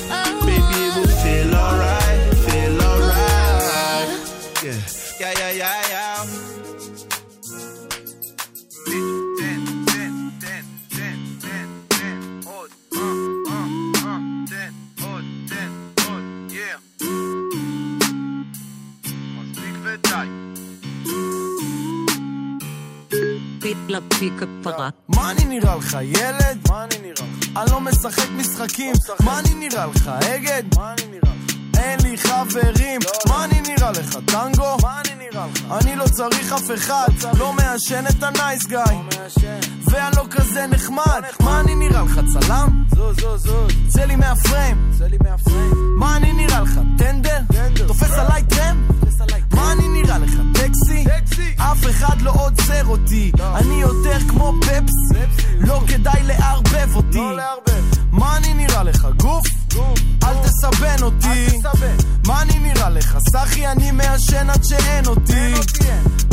מה אני נראה לך, ילד? מה אני נראה לך? אני לא משחק משחקים, מה אני נראה לך, אגד? מה אני נראה לך? אין לי חברים, מה אני נראה לך, טנגו? מה אני נראה לך? אני לא צריך אף אחד, לא מעשן את הנייס גיא ואני לא כזה נחמד, מה אני נראה לך, צלם? צא לי מהפריים, צא לי מהפריים. מה אני נראה לך, טנדר? תופס עליי טרם? מה אני נראה לך, טקסי? אף אחד לא עוצר אותי. אני יותר כמו פפסי. לא כדאי לערבב אותי מה אני נראה לך, גוף? אל תסבן אותי. מה אני נראה לך, סחי? אני מעשן עד שאין אותי.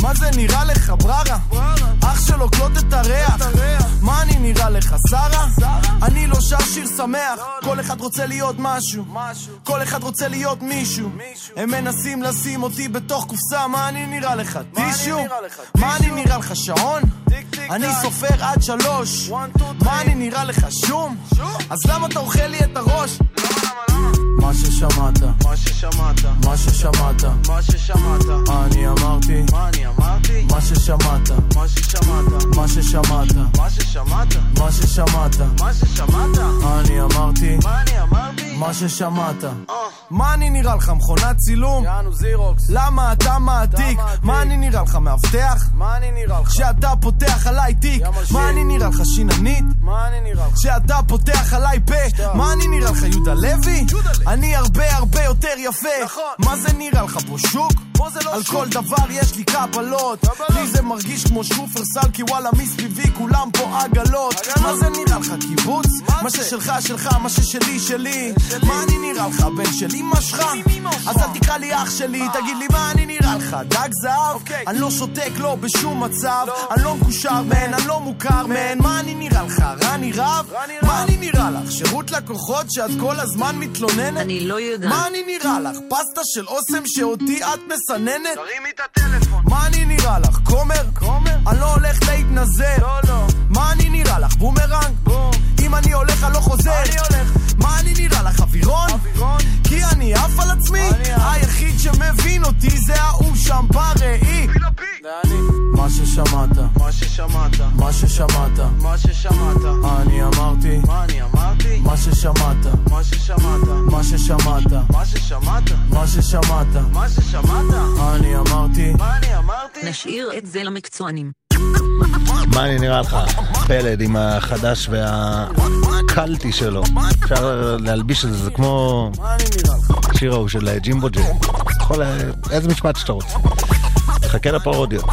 מה זה נראה לך בררה? אח שלו קלוט את הריח. מה אני נראה לך שרה? אני לא שר שיר שמח. כל אחד רוצה להיות משהו. כל אחד רוצה להיות מישהו. הם מנסים לשים אותי בתוך קופסה. מה אני נראה לך? טישו? מה אני נראה לך שעון? אני סופר עד שלוש. מה אני נראה לך שום? אז למה אתה אוכל לי את הראש? מה ששמעת, מה ששמעת, מה ששמעת, מה ששמעת, אני אמרתי, מה אני אמרתי, מה ששמעת, מה ששמעת, מה ששמעת, מה ששמעת, מה ששמעת, מה ששמעת, אני אמרתי, מה אני אמרתי, מה ששמעת. מה אני נראה לך, מכונת צילום? יענו זירוקס. למה אתה מעתיק? מה אני נראה לך, מאבטח? מה אני נראה לך? כשאתה פותח עליי תיק, מה אני נראה לך, שיננית? מה אני נראה לך? כשאתה פותח עליי פה, מה אני נראה לך, יהודה לוי? אני הרבה הרבה יותר יפה. נכון. מה זה נראה לך, פה שוק? פה זה לא על שוק. כל דבר יש לי קבלות. לי זה מרגיש כמו שופרסל, כי וואלה מסביבי כולם פה עגלות. מה זה נראה לך, קיבוץ? מה ששלך שלך, מה ששלי שלי. מה אני נראה לך, בן של אמא שלך? אז אל תקרא לי אח שלי, תגיד לי מה אני נראה לך, דג זהב? אני לא שותק, לא בשום מצב. אני לא מקושר, man, אני לא מוכר, man. מה אני נראה לך, רני רב? מה אני נראה לך, שירות לקוחות שאת כל הזמן מתלוננת? אני לא יודעת. מה אני נראה לך, פסטה של אוסם שאותי את מסננת? תרימי את הטלפון. מה אני נראה לך, כומר? כומר? אני לא הולך להתנזר. לא, לא. מה אני נראה לך, בומרנג? בום. אם אני הולך אני לא חוזר. אני הולך. מה אני נראה לך, אווירון? כי אני עף על עצמי? היחיד שמבין אותי זה ההוא שם בראי. מה ששמעת, מה ששמעת, מה ששמעת, מה ששמעת, אני אמרתי, מה אני אמרתי, מה ששמעת, מה ששמעת, מה ששמעת, מה ששמעת, מה ששמעת, מה ששמעת, אני אמרתי, מה אני אמרתי, נשאיר את זה למקצוענים. מה אני נראה לך? פלד עם החדש והקאלטי שלו. אפשר להלביש את זה, זה כמו השיר ההוא של ג'ימבו. יכול, איזה משפט שאתה רוצה. חכה לפרודיות.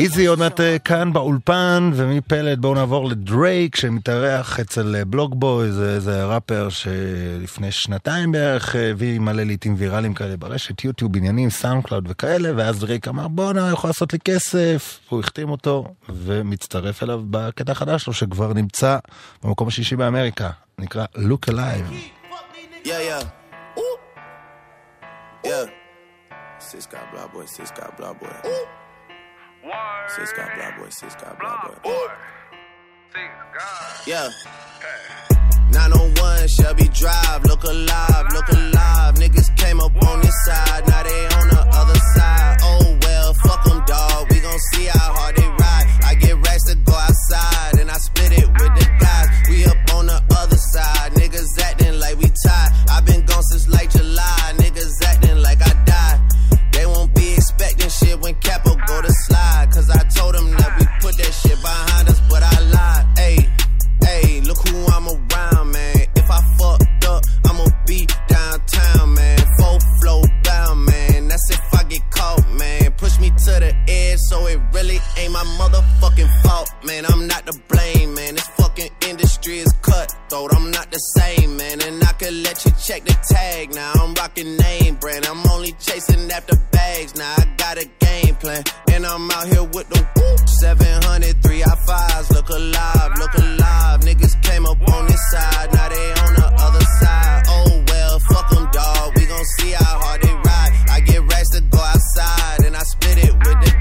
איזי עוד מעט אה, כאן באולפן, ומפלד בואו נעבור לדרייק שמתארח אצל אה, בלוקבוי, זה איזה ראפר שלפני שנתיים בערך אה, הביא מלא להיטים ויראליים כאלה ברשת, יוטיוב, עניינים, סאונד קלאוד וכאלה, ואז דרייק אמר בואנה, יכול לעשות לי כסף, הוא החתים אותו, ומצטרף אליו בקטע החדש שלו שכבר נמצא במקום השישי באמריקה, נקרא Look Alive. Yeah, yeah. Ooh. Yeah. Six got blah boy, six got blah boy. Six got blah boy, six got blah boy. Yeah. 901 Shelby Drive, look alive, look alive. Niggas came up on this side, now they on the other side. Oh well, fuck them, dog. We gon' see how hard they ride. I get racks to go outside, and I split it with the guys. We up on the other side, niggas acting like we tied. i been gone since like July, niggas acting like shit when Capo go to slide. Cause I told them that we put that shit behind us, but I lied. Ayy, ayy, look who I'm around, man. If I fucked up, I'ma be to the edge, so it really ain't my motherfucking fault, man. I'm not to blame, man. This fucking industry is cutthroat. I'm not the same, man. And I could let you check the tag. Now I'm rocking name brand. I'm only chasing after bags. Now I got a game plan. And I'm out here with the whoop. 700, three I fives. Look alive, look alive. Niggas came up on this side. Now they on the other side. Oh well, fuck them, dog. We gon' see how hard they ride. I get racks to go outside. And I split it with the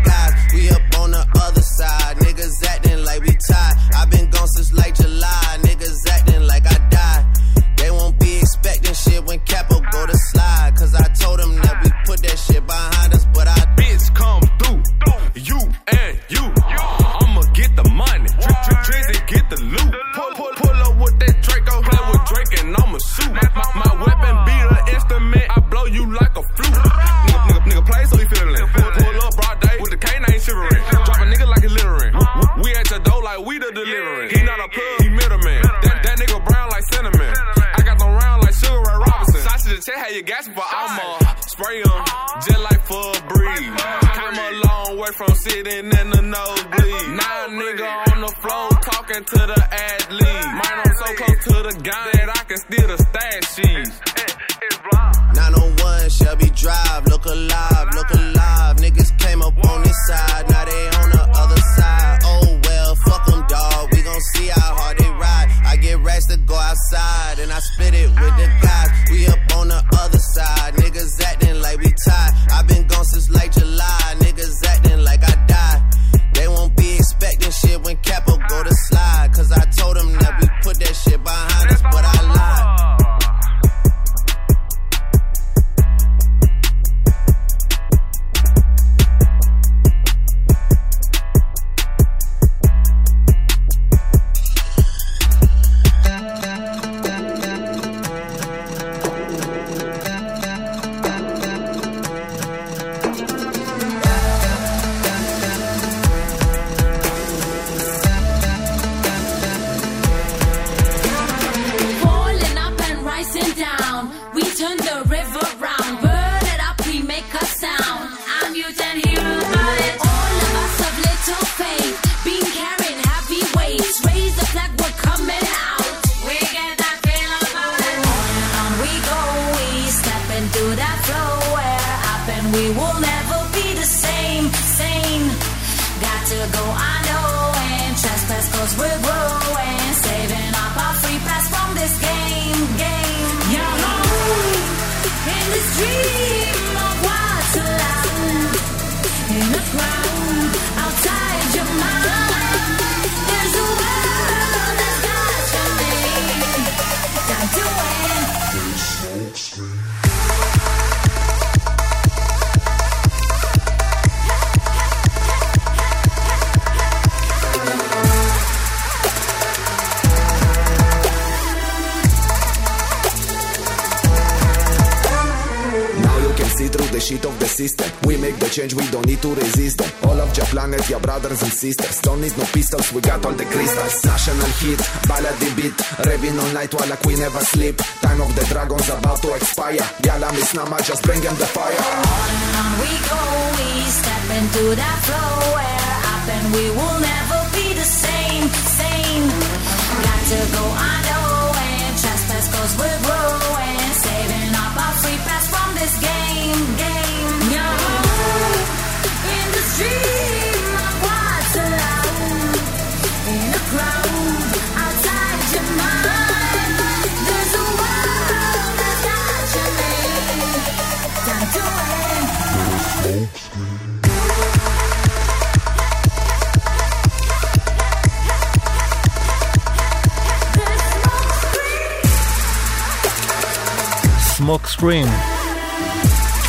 Smoke Screens.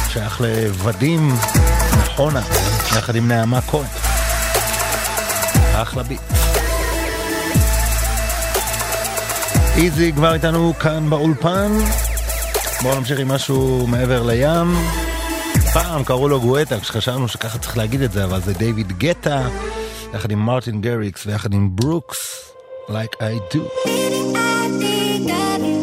שייך לוודים נכונה, יחד עם נעמה כהן. אחלה ביט. איזי כבר איתנו כאן באולפן. בואו נמשיך עם משהו מעבר לים. פעם קראו לו גואטה, כשחשבנו שככה צריך להגיד את זה, אבל זה דיוויד גטה, יחד עם מרטין גריקס ויחד עם ברוקס, Like I Do. I think I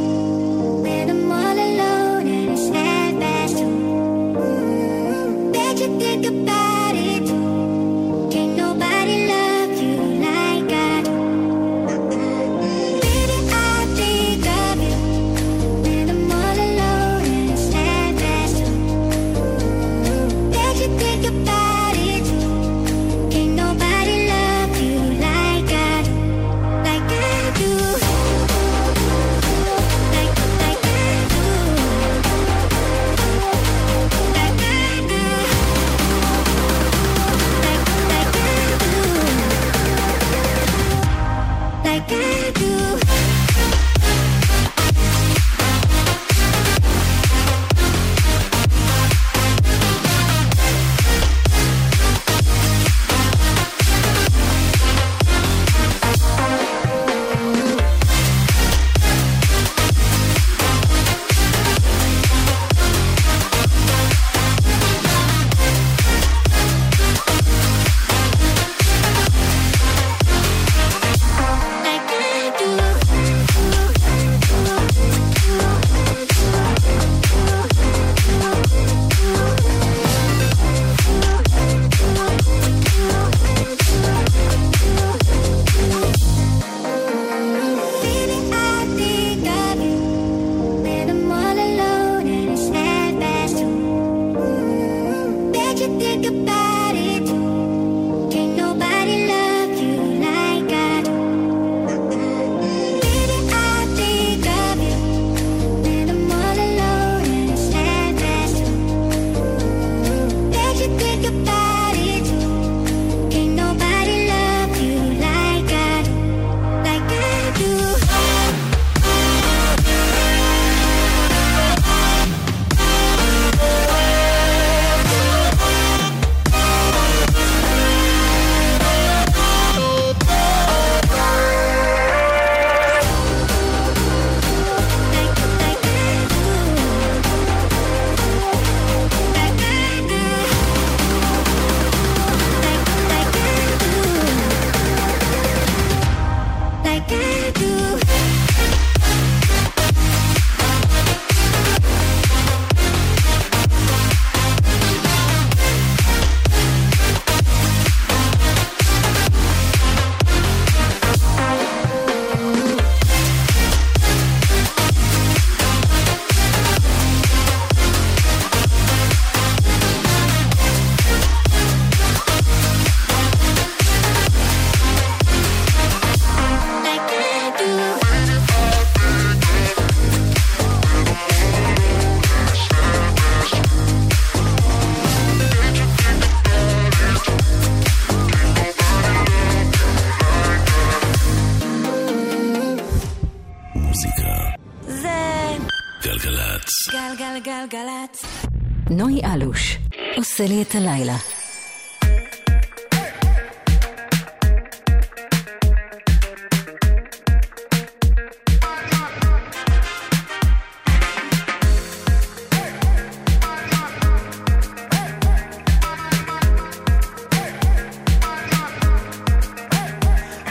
את הלילה.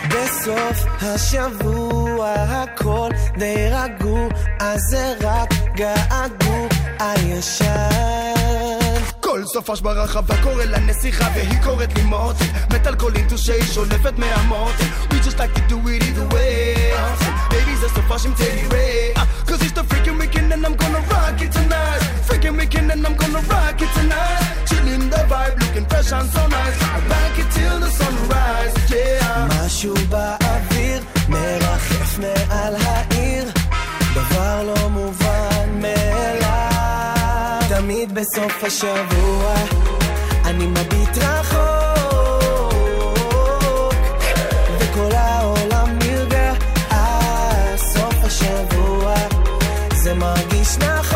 בסוף השבוע הכל די רגוע, אז זה רק געגוע הישן. כל סופש ברחבה קורא לה נסיכה והיא קוראת לי מוטי מת על כל אינטושי שולפת מהמוטי We just like to do it either way Baby זה סופש עם טדי ריי Cause it's the freaking weekend and I'm gonna rock it tonight Freaking weekend and I'm gonna rock it tonight Chilling the vibe looking fresh and so nice Back it till the sunrise yeah משהו באוויר מרחף מעל העיר, דבר לא מובן מאליו. תמיד בסוף השבוע אני מביט רחוק, וכל העולם נרגע. אה, סוף השבוע זה מרגיש נכון.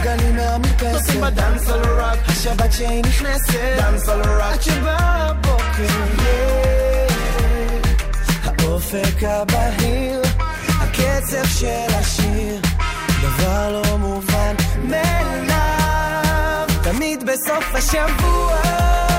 הגלים מהמרפסת, נוסעים בדאנס על רוק השבת שהיא נכנסת, דאנס על רוק עד שבא הבוקר. האופק הבהיר, הקצב של השיר, דבר לא מובן מאליו. תמיד בסוף השבוע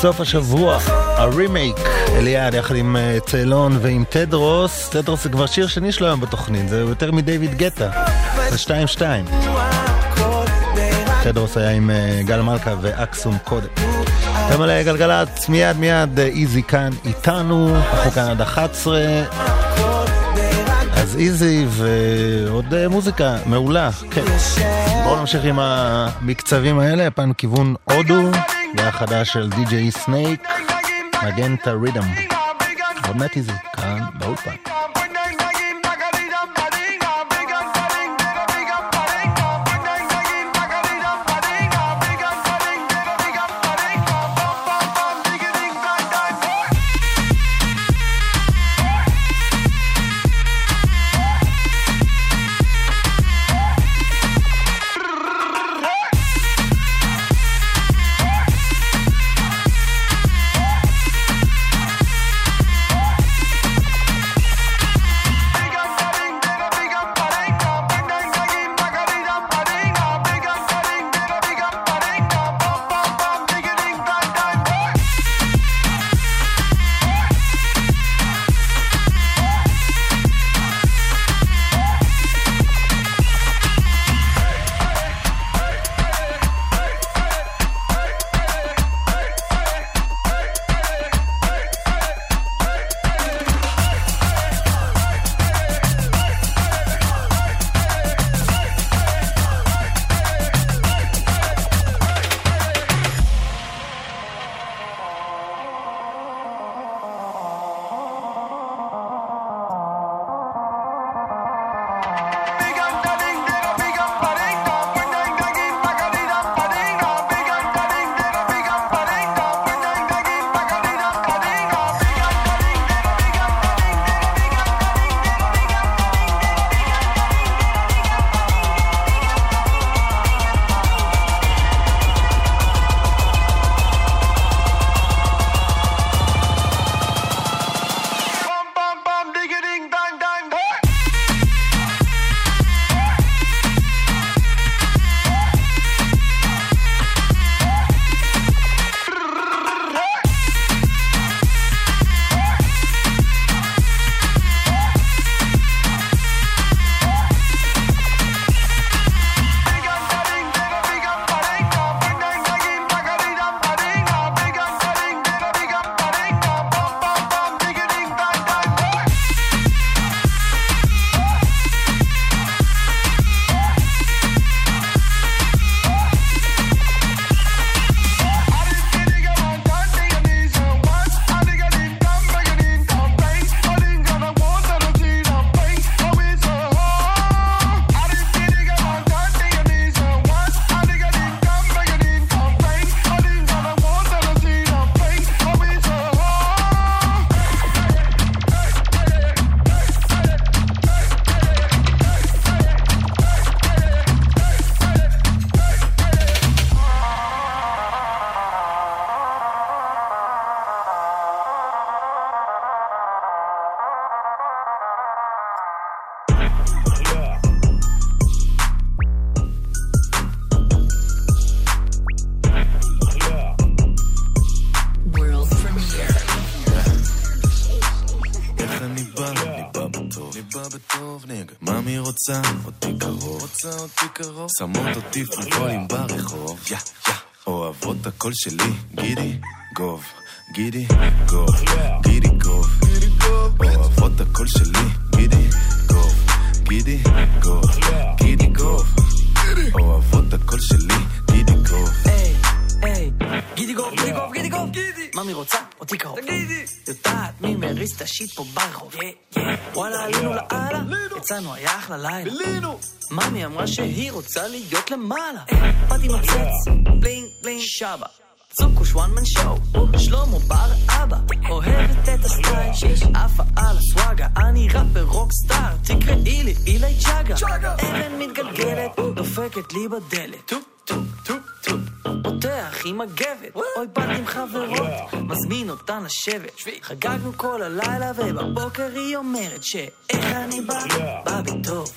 סוף השבוע, הרימייק, אליעד יחד עם אה, צאלון ועם תדרוס, תדרוס זה כבר שיר שני שלו היום בתוכנית, זה יותר מדייוויד גטה, זה 2-2. תדרוס היה עם אה, גל מלכה ואקסום קודם. גם על גלגלצ, מיד מיד אה, איזי כאן איתנו, אנחנו כאן עד 11. אז איזי ועוד אה, מוזיקה מעולה, כן. בואו נמשיך עם המקצבים האלה, הפעם כיוון הודו, זה החדש של די.ג'יי סנייק, מגנטה רידם. עוד מעט איזי, כאן באולפן. שמות אותי פולפולים ברחוב, יא, יא, אוהבות הקול שלי, גידי, גוב, גידי, גוב, גידי, גוב, אוהבות הקול שלי, גידי, גוב, גידי, גוב, גידי, גוב, אוהבות הקול שלי, גידי, גוב. היי, גידי גוב, גידי גוב, גידי גוב, גידי. ממי רוצה? אותי קרוב. תגידי. יודעת מי מריץ את השיט פה ברחוב. וואלה, עלינו לאללה, יצאנו, היה אחלה לילה. עלינו. ממי אמרה שהיא רוצה להיות למעלה. באתי מצץ, בלינג בלינג שבה. צוקוש וואן מן שואו, שלמה בר אבא, אוהבת את הסטייל, עפה על הסוואגה, אני ראפר רוקסטאר, תקראי לי אילי צ'אגה, אבן מתגלגלת, דופקת לי בדלת, טופ טופ טופ פותח עם מגבת, אוי בת עם חברות, מזמין אותן לשבת, חגגנו כל הלילה ובבוקר היא אומרת שאיך אני בא, בא בטוב,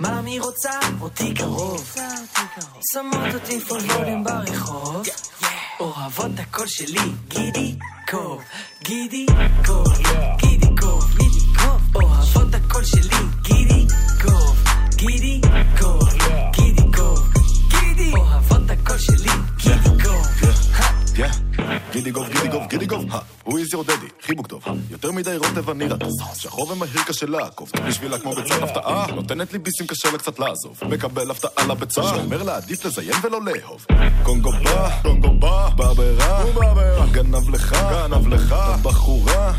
ממי רוצה אותי קרוב, שמות אותי פולבולים ברחוב, אוהבות הקול שלי, גידי קוב, גידי קוב, גידי קוב, גידי קוב, אוהבות הקול שלי, גידי קוב, גידי הקול שלי, גידי קוב. יא, גידי גוב, גידי גוב, גידי גוב, הוא איזי או דדי, חיבוק טוב, יותר מדי רוטב אני רטס, שחור ומהיר קשה לעקוב, בשבילה כמו ביצת הפתעה, נותנת לי ביסים קשה לה קצת לעזוב, מקבל הפתעה לביצה, שאומר לה עדיף לזיין ולא לאהוב, קונגו בא, קונגו בא, ברע, גנב לך, גנב לך, הבחורה,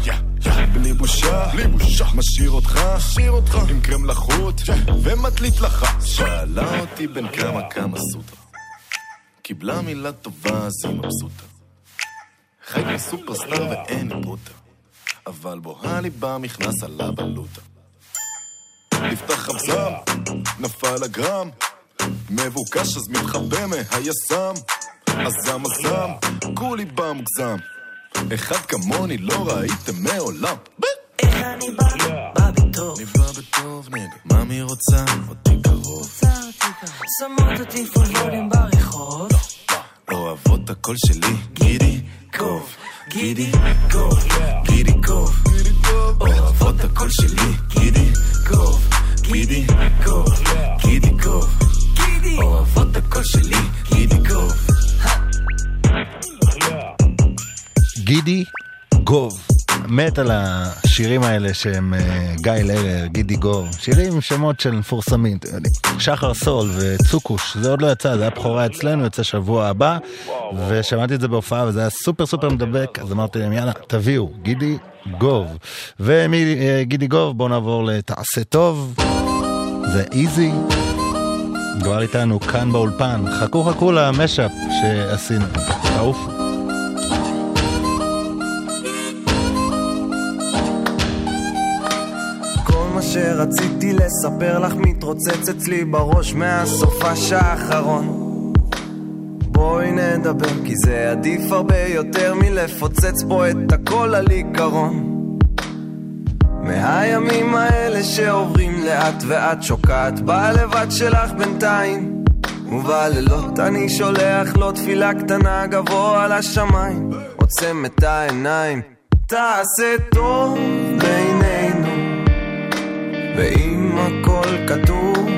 בלי בושה, בלי בושה, משאיר אותך, משאיר אותך, עם קרם לחוט, ומטלית לך, שאלה אותי בין כמה כמה סוטה. קיבלה מילה טובה אז היא מבסוטה. חי כמו סופרסטאר ואין ברוטה. אבל בוהה לי במכנס עלה בלוטה. נפתח חבזם, נפל הגרם, מבוקש אז מתחבא מהיסם. הזם הזם, כולי במוגזם. אחד כמוני לא ראיתם מעולם. איך אני בא, אני בא בטוב נגד, מה מי רוצה? אותי קרוב. שמות אותי פולבולים ברחוב, אוהבות הקול שלי, גידי קוב, גידי קוב, גידי קוב, אוהבות הקול שלי, גידי קוב, גידי קוב, גידי קוב, אוהבות הקול שלי, גידי קוב. גידי גוב. מת על השירים האלה שהם אה, גיא לרר, גידי גוב, שירים עם שמות של מפורסמים. שחר סול וצוקוש, זה עוד לא יצא, זה היה בכורה אצלנו, יוצא שבוע הבא, ושמעתי את זה בהופעה וזה היה סופר סופר מדבק, אז אמרתי להם יאללה, תביאו, גידי גוב. ומגידי גוב בואו נעבור ל"תעשה טוב", זה איזי. כבר איתנו כאן באולפן, חכו חכו למשאפ שעשינו, תעופו. שרציתי לספר לך מתרוצץ אצלי בראש מהסופש האחרון בואי נדבר כי זה עדיף הרבה יותר מלפוצץ פה את הכל על עיקרון. מהימים האלה שעוברים לאט ואט שוקעת בלבד שלך בינתיים. ובלילות אני שולח לו תפילה קטנה גבוה לשמיים עוצם את העיניים תעשה טוב ואם הכל כתוב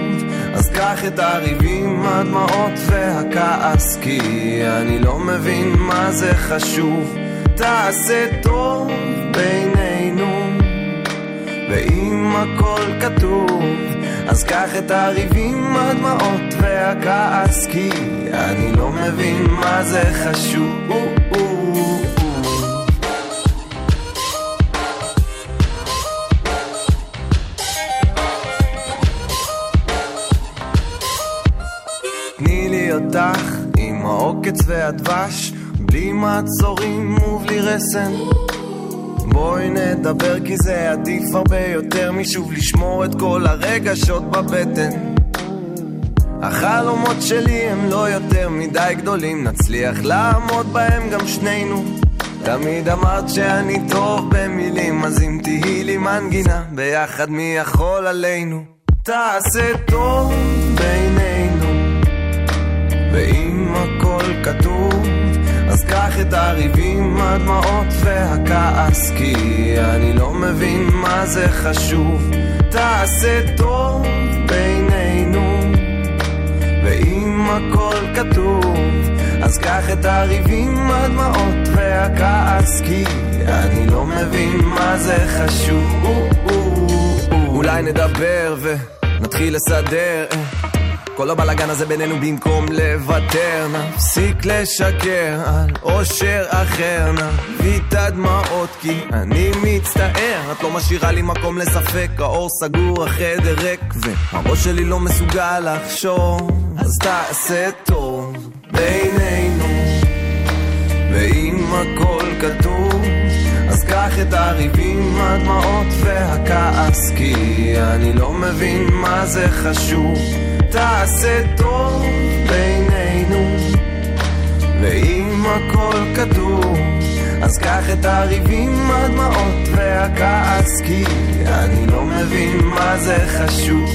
אז קח את הריבים, הדמעות והכעס כי אני לא מבין מה זה חשוב. תעשה טוב בינינו ואם הכל כתוב אז קח את הריבים, הדמעות והכעס כי אני לא מבין מה זה חשוב אותך עם העוקץ והדבש בלי מעצורים ובלי רסן. בואי נדבר כי זה עדיף הרבה יותר משוב לשמור את כל הרגשות בבטן. החלומות שלי הם לא יותר מדי גדולים נצליח לעמוד בהם גם שנינו. תמיד אמרת שאני טוב במילים אז אם תהי לי מנגינה ביחד מי יכול עלינו? תעשה טוב בינינו ואם הכל כתוב אז קח את הריבים, הדמעות והכעס כי אני לא מבין מה זה חשוב. תעשה טוב בינינו ואם הכל כתוב אז קח את הריבים, הדמעות והכעס כי אני לא מבין מה זה חשוב. אולי נדבר ונתחיל לסדר כל הבלאגן הזה בינינו במקום לוותר. נפסיק לשקר על אושר אחר. נביא את הדמעות כי אני מצטער. את לא משאירה לי מקום לספק האור סגור, החדר ריק והראש שלי לא מסוגל לחשוב. אז תעשה טוב בינינו ואם הכל כתוב אז קח את הריבים, הדמעות והכעס כי אני לא מבין מה זה חשוב תעשה טוב בינינו. ואם הכל כתוב אז קח את הריבים, הדמעות והכעס כי אני לא מבין מה זה חשוב.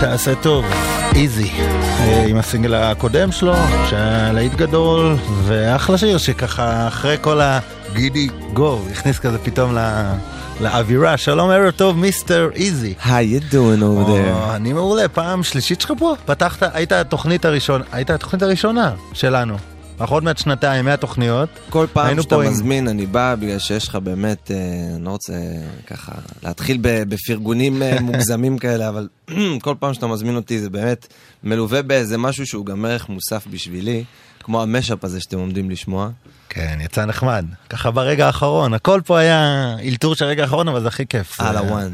תעשה טוב, איזי, עם הסינגל הקודם שלו, שהיה להיט גדול, ואחלה שיר שככה אחרי כל הגידי גו, הכניס כזה פתאום ל... לאווירה. שלום, ערב טוב, מיסטר איזי. How you doing over there? אני מעולה, פעם שלישית שלך פה? פתחת, היית התוכנית הראשונה, היית התוכנית הראשונה שלנו. אנחנו עוד מעט שנתיים, 100 תוכניות. כל פעם שאתה פה עם- מזמין, אני בא בגלל שיש לך באמת, אה, אני לא רוצה ככה להתחיל בפרגונים אה, מוגזמים כאלה, אבל כל פעם שאתה מזמין אותי זה באמת מלווה באיזה משהו שהוא גם ערך מוסף בשבילי, כמו המשאפ הזה שאתם עומדים לשמוע. כן, יצא נחמד. ככה ברגע האחרון, הכל פה היה אלתור של הרגע האחרון, אבל זה הכי כיף. על הוואן.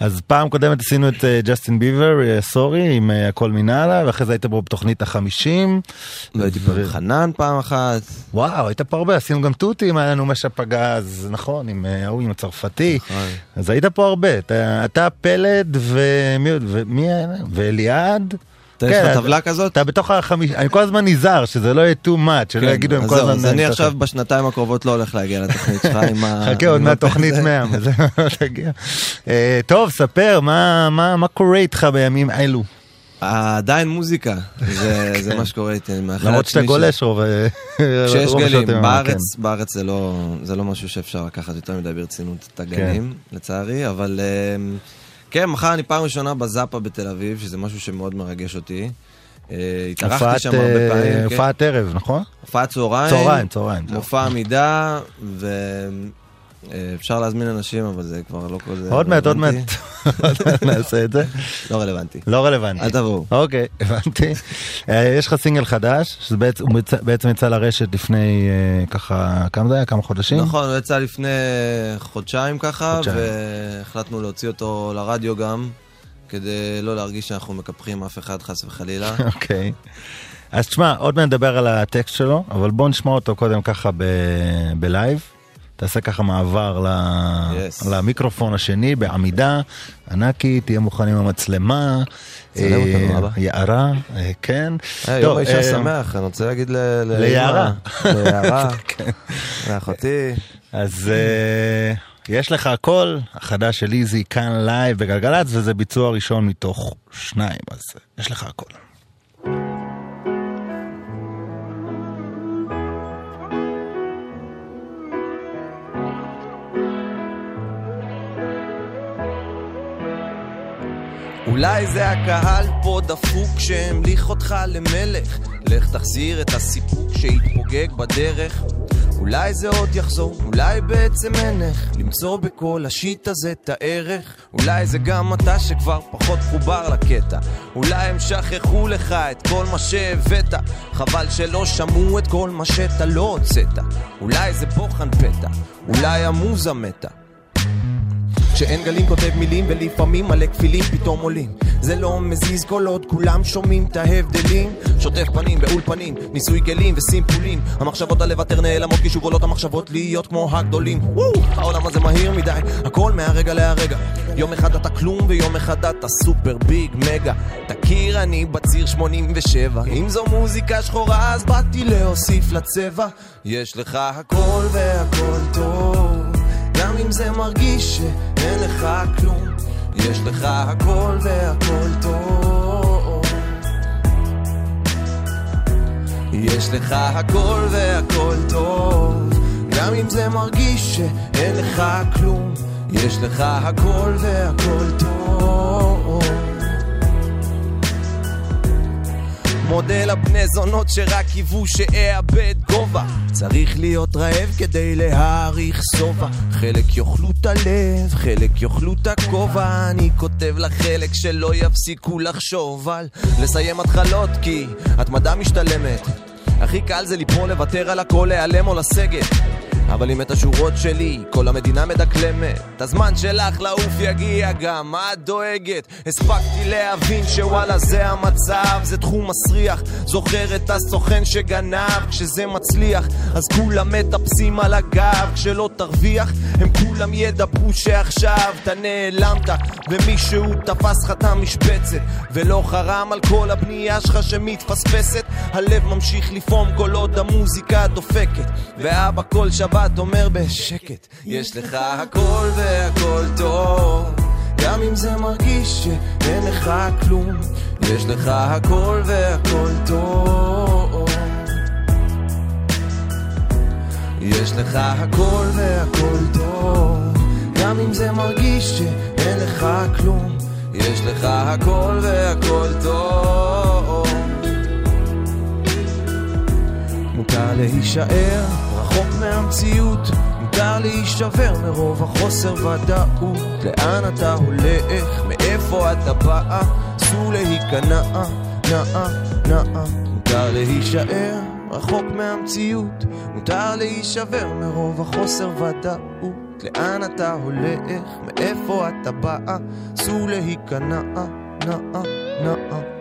אז פעם קודמת עשינו את ג'סטין ביבר, סורי, עם אה, הכל מנהלה, ואחרי זה היית פה בתוכנית החמישים. לא הייתי פה עם חנן פעם אחת. וואו, היית פה הרבה, עשינו גם תותים, היה לנו משע פגז, נכון, עם אה, ההוא, עם הצרפתי. נכון. אז היית פה הרבה. אתה- פלד ומי? ואליעד. אתה יש כן, לך טבלה כזאת? אתה בתוך החמיש... אני כל הזמן נזהר, שזה לא יהיה too much, שלא כן, יגידו הם אז כל הזמן... אז אני עכשיו בשנתיים הקרובות לא הולך להגיע לתוכנית שלך עם ה... חכה עוד מעט תוכנית זה. 100, וזה לא תגיע. אה, טוב, ספר, מה- מה מה קורה איתך בימים אלו? עדיין מוזיקה, זה זה מה שקורה איתי, למרות שאתה גולש רוב... אה, כשיש גלים, השעות היממה, בארץ, בארץ זה לא, זה לא משהו שאפשר לקחת יותר מדי ברצינות את הגלים, כן. לצערי, אבל אמ, כן, מחר אני פעם ראשונה בזאפה בתל אביב, שזה משהו שמאוד מרגש אותי. אה, התארחתי שם הרבה אה, פעמים. כן. הופעת ערב, נכון? הופעת צהריים, צהריים, צהריים. מופע עמידה, ואפשר להזמין אנשים, אבל זה כבר לא כל זה עוד מעט, עוד מעט, נעשה את זה. לא רלוונטי. לא רלוונטי. אל תבואו. אוקיי, הבנתי. אה, יש לך סינגל חדש, שזה בעצם- יצא לרשת לפני אה, ככה, כמה זה היה? כמה חודשים? נכון, הוא יצא לפני חודשיים ככה. והחלטנו להוציא אותו לרדיו גם, כדי לא להרגיש שאנחנו מקפחים אף אחד חס וחלילה. אוקיי. אז תשמע, עוד מעט נדבר על הטקסט שלו, אבל בוא נשמע אותו קודם ככה בלייב. תעשה ככה מעבר ל... Yes. למיקרופון השני בעמידה, ענקי, תהיה מוכן עם המצלמה. אה. יערה, אה, כן. היי, טוב, יום האישה אה, שמח, אני רוצה להגיד ל... לאמא, ליערה. ליערה, כן. לאחותי. אז אה, יש לך הכל, החדש של איזי כאן live בגלגלצ, וזה ביצוע ראשון מתוך שניים, אז אה, יש לך הכל. אולי זה הקהל פה דפוק שהמליך אותך למלך. לך תחזיר את הסיפוק שהתפוגג בדרך. אולי זה עוד יחזור, אולי בעצם אין איך למצוא בכל השיט הזה את הערך. אולי זה גם אתה שכבר פחות חובר לקטע. אולי הם שכחו לך את כל מה שהבאת. חבל שלא שמעו את כל מה שאתה לא הוצאת. אולי זה בוחן פתע, אולי המוזה מתה כשאין גלים כותב מילים ולפעמים מלא כפילים פתאום עולים. זה לא מזיז כל עוד כולם שומעים את ההבדלים. שוטף פנים באולפנים, ניסוי כלים וסימפולים. המחשבות על לוותר נעלמות כי שוב עולות המחשבות להיות כמו הגדולים. וואו, העולם הזה מהיר מדי, הכל מהרגע להרגע. יום אחד אתה כלום ויום אחד אתה סופר ביג מגה. תכיר אני בציר 87 אם זו מוזיקה שחורה אז באתי להוסיף לצבע. יש לך הכל והכל טוב גם אם זה מרגיש שאין לך כלום, יש לך הכל והכל טוב. יש לך הכל והכל טוב, גם אם זה מרגיש שאין לך כלום, יש לך הכל והכל טוב. מודה לבני זונות שרק קיוו שאאבד גובה. צריך להיות רעב כדי להעריך שובע. חלק יאכלו את הלב, חלק יאכלו את הכובע. אני כותב לחלק שלא יפסיקו לחשוב על לסיים התחלות כי התמדה משתלמת. הכי קל זה ליפול, לוותר על הכל, להיעלם או לסגת אבל אם את השורות שלי, כל המדינה מדקלמת. הזמן שלך לעוף יגיע גם, מה את דואגת? הספקתי להבין שוואלה זה המצב, זה תחום מסריח. זוכר את הסוכן שגנב, כשזה מצליח, אז כולם מטפסים על הגב. כשלא תרוויח, הם כולם ידברו שעכשיו אתה נעלמת, ומישהו תפס לך את המשבצת, ולא חרם על כל הבנייה שלך שמתפספסת. הלב ממשיך לפעום כל עוד המוזיקה דופקת, ואבא כל שבת אומר בשקט, יש לך הכל והכל טוב. גם אם זה מרגיש שאין לך כלום, יש לך הכל והכל טוב. יש לך הכל והכל טוב, גם אם זה מרגיש שאין לך כלום, יש לך הכל והכל טוב. מותר להישאר רחוק מהמציאות, מותר להישבר מרוב החוסר ודאות. לאן אתה הולך, מאיפה אתה בא, אסור להיכנע, נאה, נאה. מותר להישאר רחוק מהמציאות, מותר להישבר מרוב החוסר ודאות. לאן אתה הולך, מאיפה אתה בא, אסור להיכנע, נאה, נאה.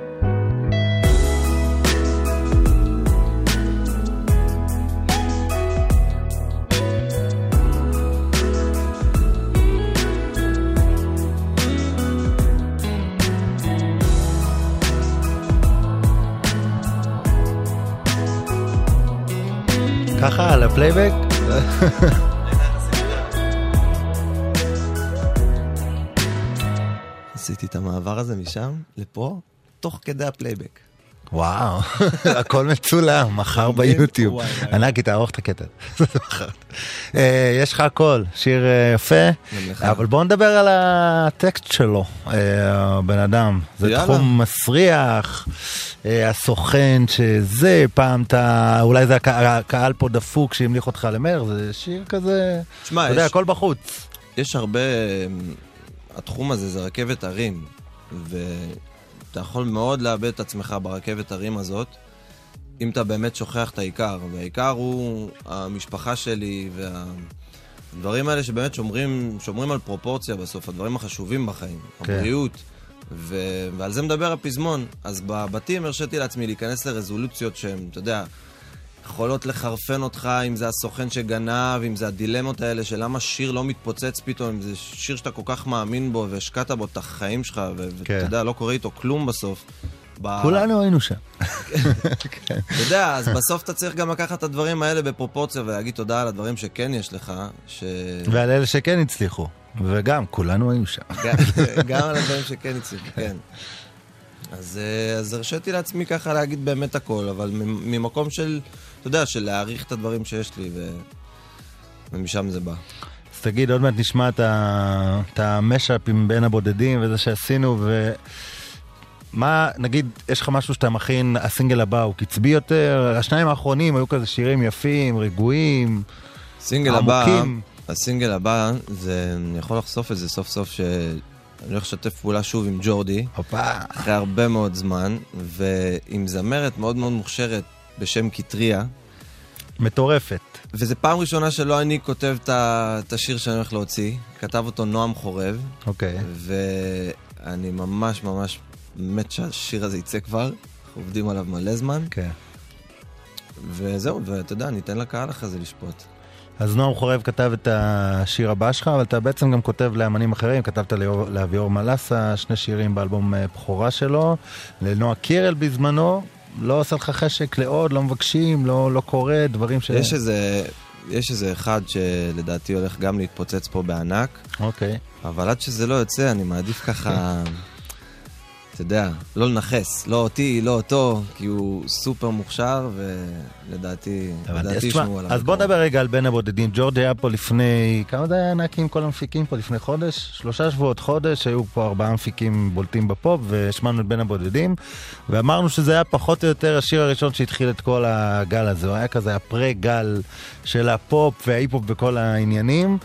ככה על הפלייבק? עשיתי את המעבר הזה משם לפה, תוך כדי הפלייבק. וואו, הכל מצולם, מחר ביוטיוב. ענקי, תערוך את הקטע. אה, יש לך הכל, שיר אה, יפה, אבל בוא נדבר על הטקסט שלו, אה, בן אדם. זה. תחום מסריח, הסוכן שזה, פעם אתה, אולי זה הקה- הקהל פה דפוק שהמליך אותך למר, זה שיר כזה, אתה יודע, הכל בחוץ. יש הרבה... התחום הזה זה רכבת הרים, ואתה יכול מאוד לאבד את עצמך ברכבת הרים הזאת, אם אתה באמת שוכח את העיקר, והעיקר הוא המשפחה שלי והדברים האלה שבאמת שומרים, שומרים על פרופורציה בסוף, הדברים החשובים בחיים, כן. הבריאות. ו... ועל זה מדבר הפזמון. אז בבתים הרשיתי לעצמי להיכנס לרזולוציות שהן, אתה יודע, יכולות לחרפן אותך, אם זה הסוכן שגנב, אם זה הדילמות האלה של למה שיר לא מתפוצץ פתאום, אם זה שיר שאתה כל כך מאמין בו והשקעת בו את החיים שלך, ואתה כן. יודע, לא קורה איתו כלום בסוף. ב- כולנו היינו שם. אתה יודע, אז בסוף אתה צריך גם לקחת את הדברים האלה בפרופורציה ולהגיד תודה על הדברים שכן יש לך, ש... ועל אלה שכן הצליחו, וגם, כולנו היינו שם. גם- על הדברים שכן הצליחו, כן. אז, אה, אז הרשיתי לעצמי ככה להגיד באמת הכל, אבל ממקום של, אתה יודע, של להעריך את הדברים שיש לי, ו... ומשם זה בא. אז תגיד, עוד מעט נשמע את ה- את המשאפ עם בין הבודדים וזה שעשינו, ומה, נגיד, יש לך משהו שאתה מכין, הסינגל הבא הוא קצבי יותר, השניים האחרונים היו כזה שירים יפים, רגועים, הסינגל הבא, עמוקים. הסינגל הבא, זה, אני יכול לחשוף את זה סוף סוף, שאני הולך לשתף פעולה שוב עם ג'ורדי. הופה. אחרי הרבה מאוד זמן, ועם זמרת מאוד מאוד מוכשרת בשם קיטריה. מטורפת. וזו פעם ראשונה שלא אני כותב את השיר שאני הולך להוציא. כתב אותו נועם חורב. אוקיי. ואני ממש ממש מת שהשיר הזה יצא כבר. אנחנו עובדים עליו מלא זמן. כן. וזהו, ואתה יודע, ניתן לקהל אחרי זה לשפוט. אז נועם חורב כתב את השיר הבא שלך, אבל אתה בעצם גם כותב לאמנים אחרים, כתבת לאביאור מלאסה, שני שירים באלבום אה, בכורה שלו, לנועה קירל בזמנו, לא עושה לך חשק לעוד, לא מבקשים, לא, לא קורה, דברים ש... יש איזה... יש איזה אחד שלדעתי הולך גם להתפוצץ פה בענק, אוקיי. אבל עד שזה לא יוצא, אני מעדיף ככה... אתה יודע, לא לנכס, לא אותי, לא אותו, כי הוא סופר מוכשר, ולדעתי, לדעתי ישמעו עליו. אז בוא נדבר רגע על בין הבודדים. ג'ורג' היה פה לפני, כמה זה היה ענקי עם כל המפיקים פה לפני חודש? שלושה שבועות חודש, היו פה ארבעה מפיקים בולטים בפופ, והשמענו את בין הבודדים, ואמרנו שזה היה פחות או יותר השיר הראשון שהתחיל את כל הגל הזה. הוא היה כזה הפרה-גל של הפופ וההיפ-הופ וכל העניינים.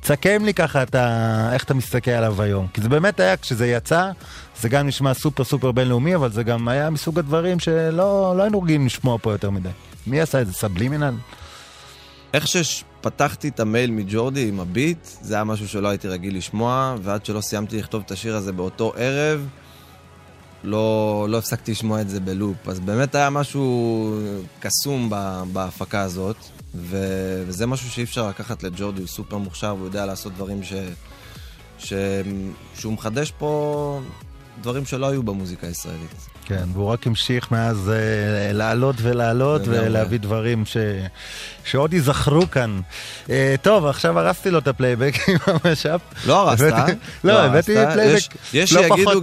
תסכם לי ככה את ה... איך אתה מסתכל עליו היום. כי זה באמת היה, כשזה יצא, זה גם נשמע סופר סופר בינלאומי, אבל זה גם היה מסוג הדברים שלא לא היינו רגילים לשמוע פה יותר מדי. מי עשה את זה? סבלימינל? איך שפתחתי את המייל מג'ורדי עם הביט, זה היה משהו שלא הייתי רגיל לשמוע, ועד שלא סיימתי לכתוב את השיר הזה באותו ערב, לא, לא הפסקתי לשמוע את זה בלופ. אז באמת היה משהו קסום בהפקה הזאת, ו, וזה משהו שאי אפשר לקחת לג'ורדי, הוא סופר מוכשר והוא יודע לעשות דברים ש, ש, שהוא מחדש פה דברים שלא היו במוזיקה הישראלית. כן, והוא רק המשיך מאז אה, לעלות ולעלות. ולהביא דברים ש... שעוד ייזכרו כאן. אה, טוב, עכשיו הרסתי לו את הפלייבק עם ה mashup. לא הרסת, הבאתי- לא, הבאתי. פלייבק לא פחות טוב.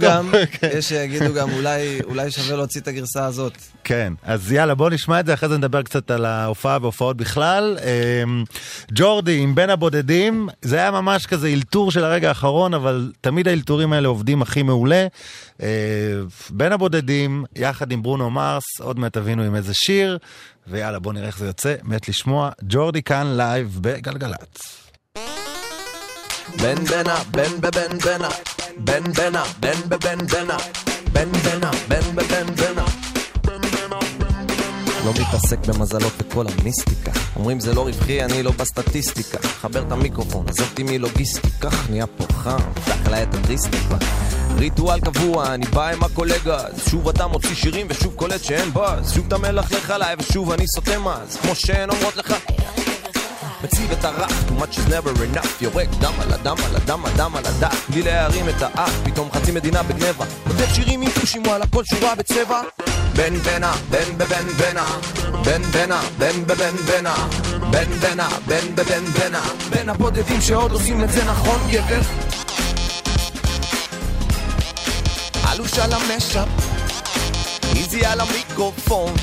כן. יש שיגידו גם, אולי, אולי שווה להוציא את הגרסה הזאת. כן, אז יאללה, בוא נשמע את זה, אחרי זה נדבר קצת על ההופעה והופעות בכלל. אמ, ג'ורדי עם בין הבודדים, זה היה ממש כזה אלתור של הרגע האחרון, אבל תמיד האלתורים האלה עובדים הכי מעולה. אה, בין הבודדים, יחד עם ברונו מרס, עוד מעט תבינו עם איזה שיר, ויאללה, בוא נראה איך זה יוצא, מת לשמוע. ג'ורדי כאן live בגלגלצ. בן בנה, בן בבן בנה, בן בנה, בן בבן בנה, בן בנה, בן בבן בנה. לא מתעסק במזלות וכל המיסטיקה. אומרים זה לא רווחי, אני לא בסטטיסטיקה. חבר את המיקרופון, עזוב אותי מלוגיסטיקה. נהיה פה חם, עליי את הטריסטיקה ריטואל קבוע, אני בא עם הקולגה אז שוב אתה מוציא שירים ושוב קולט שאין באז. שוב אתה מלכלך עליי ושוב אני סותם אז. כמו שהן אומרות לך מציב את הרף, too much is never enough. יורק דם על הדם על הדם הדם על הדף בלי להרים את האף, פתאום חצי מדינה בגנבה. כותב שירים עם טושים וואלה כל שורה בצבע. בן בנה, בן בבן בנה. בן בנה, בן בבן בנה. בן בנה, בן בבן בנה. בין הבודדים שעוד עושים את זה נכון גבר אלוש על המשאפ איזי על המיקרופון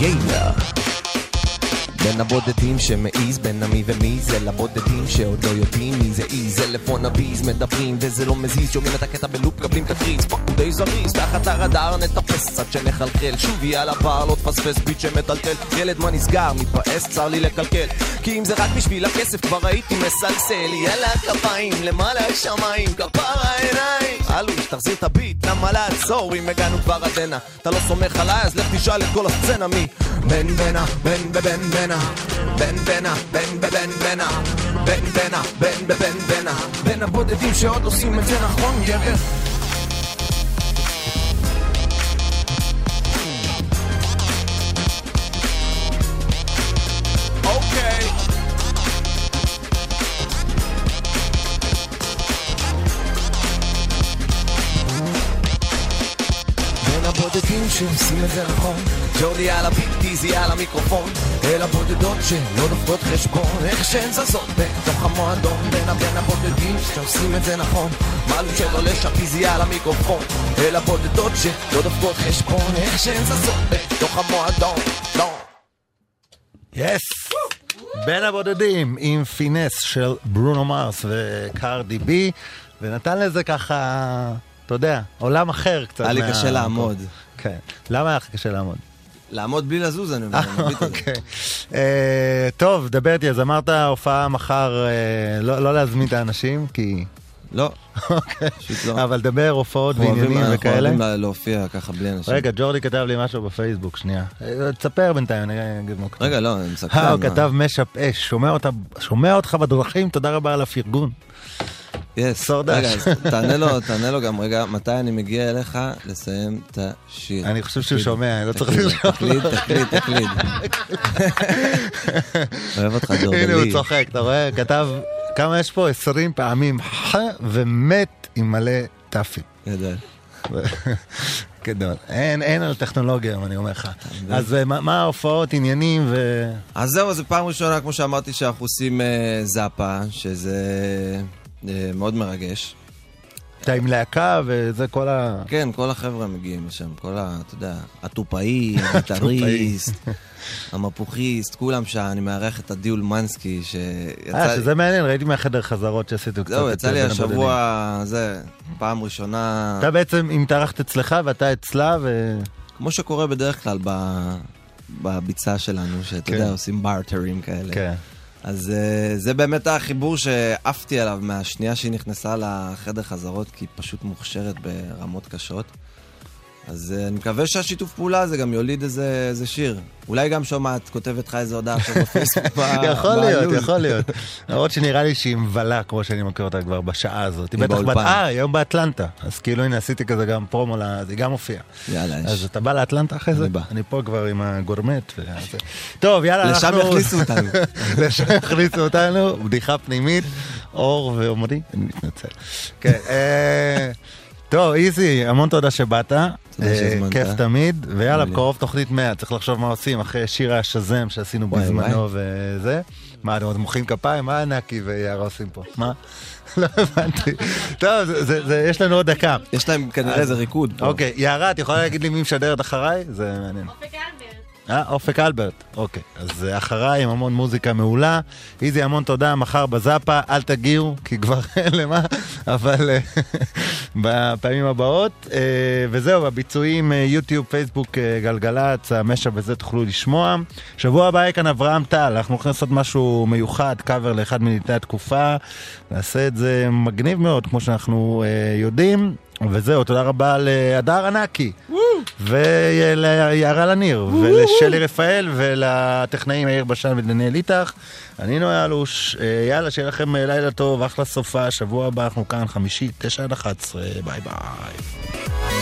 יאללה בין הבודדים שמעיז בין המי ומי זה לבודדים שעוד לא יודעים מי זה אי. זה לפונאביז מדברים וזה לא מזיז. שומעים את הקטע בלופ מקבלים תקריז פאק הוא די זריז. תחת הרדאר נטפס קצת שנחלחל. שוב יהיה על הבר לא תפספס ביט שמטלטל. ילד מה נסגר מתפעס צר לי לקלקל. כי אם זה רק בשביל הכסף כבר הייתי מסלסל. יאללה כפיים למעלה שמיים כפרה עיניים. אלוש תחזיר את הביט למה לעצור? אם הגענו כבר עד הנה. אתה לא סומך עליי אז לך תשאל את כל הסצנה מי. בן בנה בן בבן בנה בן בנה בן בבן בנה בן בנה בן בבן בנה בין הבודדים שעוד עושים את זה נכון גבר שעושים את זה נכון. ג'ורדי על הביט, איזי על המיקרופון. אל הבודדות שלא דופקות חשבון. איך שהן זזות בתוך המועדון. בין הבין הבודדים שעושים את זה נכון. מעלו שלא לשם איזי על המיקרופון. אל הבודדות שלא דופקות חשבון. איך שהן זזות בתוך המועדון. לא. יס! בין הבודדים עם פינס של ברונו מרס וקרדי בי, ונתן לזה ככה, אתה יודע, עולם אחר קצת. היה לי קשה לעמוד. כן. למה היה לך קשה לעמוד? לעמוד בלי לזוז אני אומר, זה. אוקיי. אה, טוב, דבר איתי, אז אמרת הופעה מחר, אה, לא לא להזמין את האנשים, כי... לא. אוקיי. לא. אבל דבר הופעות ועניינים וכאלה. אנחנו אוהבים להופיע ככה בלי אנשים. רגע, ג'ורדי כתב לי משהו בפייסבוק, שנייה. אה, תספר בינתיים, אני אגיד מה. רגע, לא, אני. אה, הוא? כתב משאפ אש, שומע אותך בדרכים, תודה רבה על הפרגון. יס. סורדש. רגע, אז תענה לו, תענה לו גם רגע, מתי אני מגיע אליך לסיים את השיר. אני חושב שהוא. שומע, אני לא צריך לרשום. תקליד, תקליד, תקליד. אוהב אותך דורדלי. הנה הוא צוחק, אתה רואה? כתב, כמה יש פה? 20 פעמים ח ומת עם מלא ת"פים. גדול. גדול. אין, אין על טכנולוגיה, אני אומר לך. אז אה, מה מה ההופעות, עניינים ו... אז זהו, זו פעם ראשונה, כמו שאמרתי, שאנחנו עושים אה, זאפה, שזה מאוד מרגש. אתה עם להקה וזה כל ה... כן, כל החבר'ה מגיעים לשם, כל ה... אתה יודע, הטופאי, הגיטריסט, המפוכיסט, כולם שם, אני מארח את עדי אולמנסקי, שיצא... אה, שזה מעניין, ראיתי מהחדר חזרות שעשיתם קצת. זהו, יצא לי. השבוע, זה, פעם ראשונה... אתה בעצם, אם התארחת אצלך ואתה אצלה ו... כמו שקורה בדרך כלל. בביצה שלנו, שאתה כן. יודע, עושים בארטרים כאלה. כן. אז uh, זה באמת החיבור שעפתי עליו מהשנייה שהיא נכנסה לחדר חזרות, כי היא פשוט מוכשרת ברמות קשות. אז uh, אני מקווה שהשיתוף פעולה הזה גם יוליד איזה, איזה שיר. אולי גם שומעת, כותבת לך איזה הודעה עכשיו בפייסבוק. יכול להיות, בלו"ז. יכול להיות. למרות שנראה לי שהיא מבלה, כמו שאני מכיר אותה כבר בשעה הזאת. היא היא בטח בת... אה, היא היום באטלנטה. אז כאילו, הנה, עשיתי כזה גם פרומו, זה גם מופיע. יאללה. אז אתה בא לאטלנטה אחרי זה? אני בא. אני פה כבר עם הגורמט. טוב, יאללה, לשם אנחנו... יכניסו אותנו. לשם יכניסו אותנו, בדיחה פנימית, אור ועומרי, אני מתנצל. כן, אה, טוב, איזי, המון תודה שבאת. תודה אה, שהזמנת. כיף תמיד, ויאללה. בקרוב תוכנית 100, צריך לחשוב מה עושים אחרי שיר השזם שעשינו בזמנו וזה. מה, אתם עוד מוחאים כפיים? מה נקי ויערה עושים פה? מה? לא הבנתי. טוב, זה- זה- זה- יש לנו עוד דקה. יש להם כנראה איזה ריקוד. פה. אוקיי, יערה, את יכולה להגיד לי מי משדרת אחריי? זה מעניין. אה, אופק אלברט, אוקיי. אז אה, אחריי עם המון מוזיקה מעולה. איזי, המון תודה, מחר בזאפה, אל תגיעו, כי כבר אין למה, אבל אה, בפעמים הבאות. אה, וזהו, בביצועים אה, יוטיוב, פייסבוק, גלגלצ, המשאב וזה תוכלו לשמוע. שבוע הבא יהיה כאן אברהם טל, אנחנו הולכים לעשות משהו מיוחד, קאבר לאחד מליטי התקופה. נעשה את זה מגניב מאוד, כמו שאנחנו יודעים. וזהו, תודה רבה להדר ענקי. וליערה לניר, ולשלי רפאל, ולטכנאים יאיר בשן ודניאל איתך. אני נויה אלוש, אה, יאללה, שיהיה לכם אה, לילה טוב, אחלה סופה, שבוע הבא אנחנו כאן, חמישי, תשע עד אחת עשרה, ביי ביי.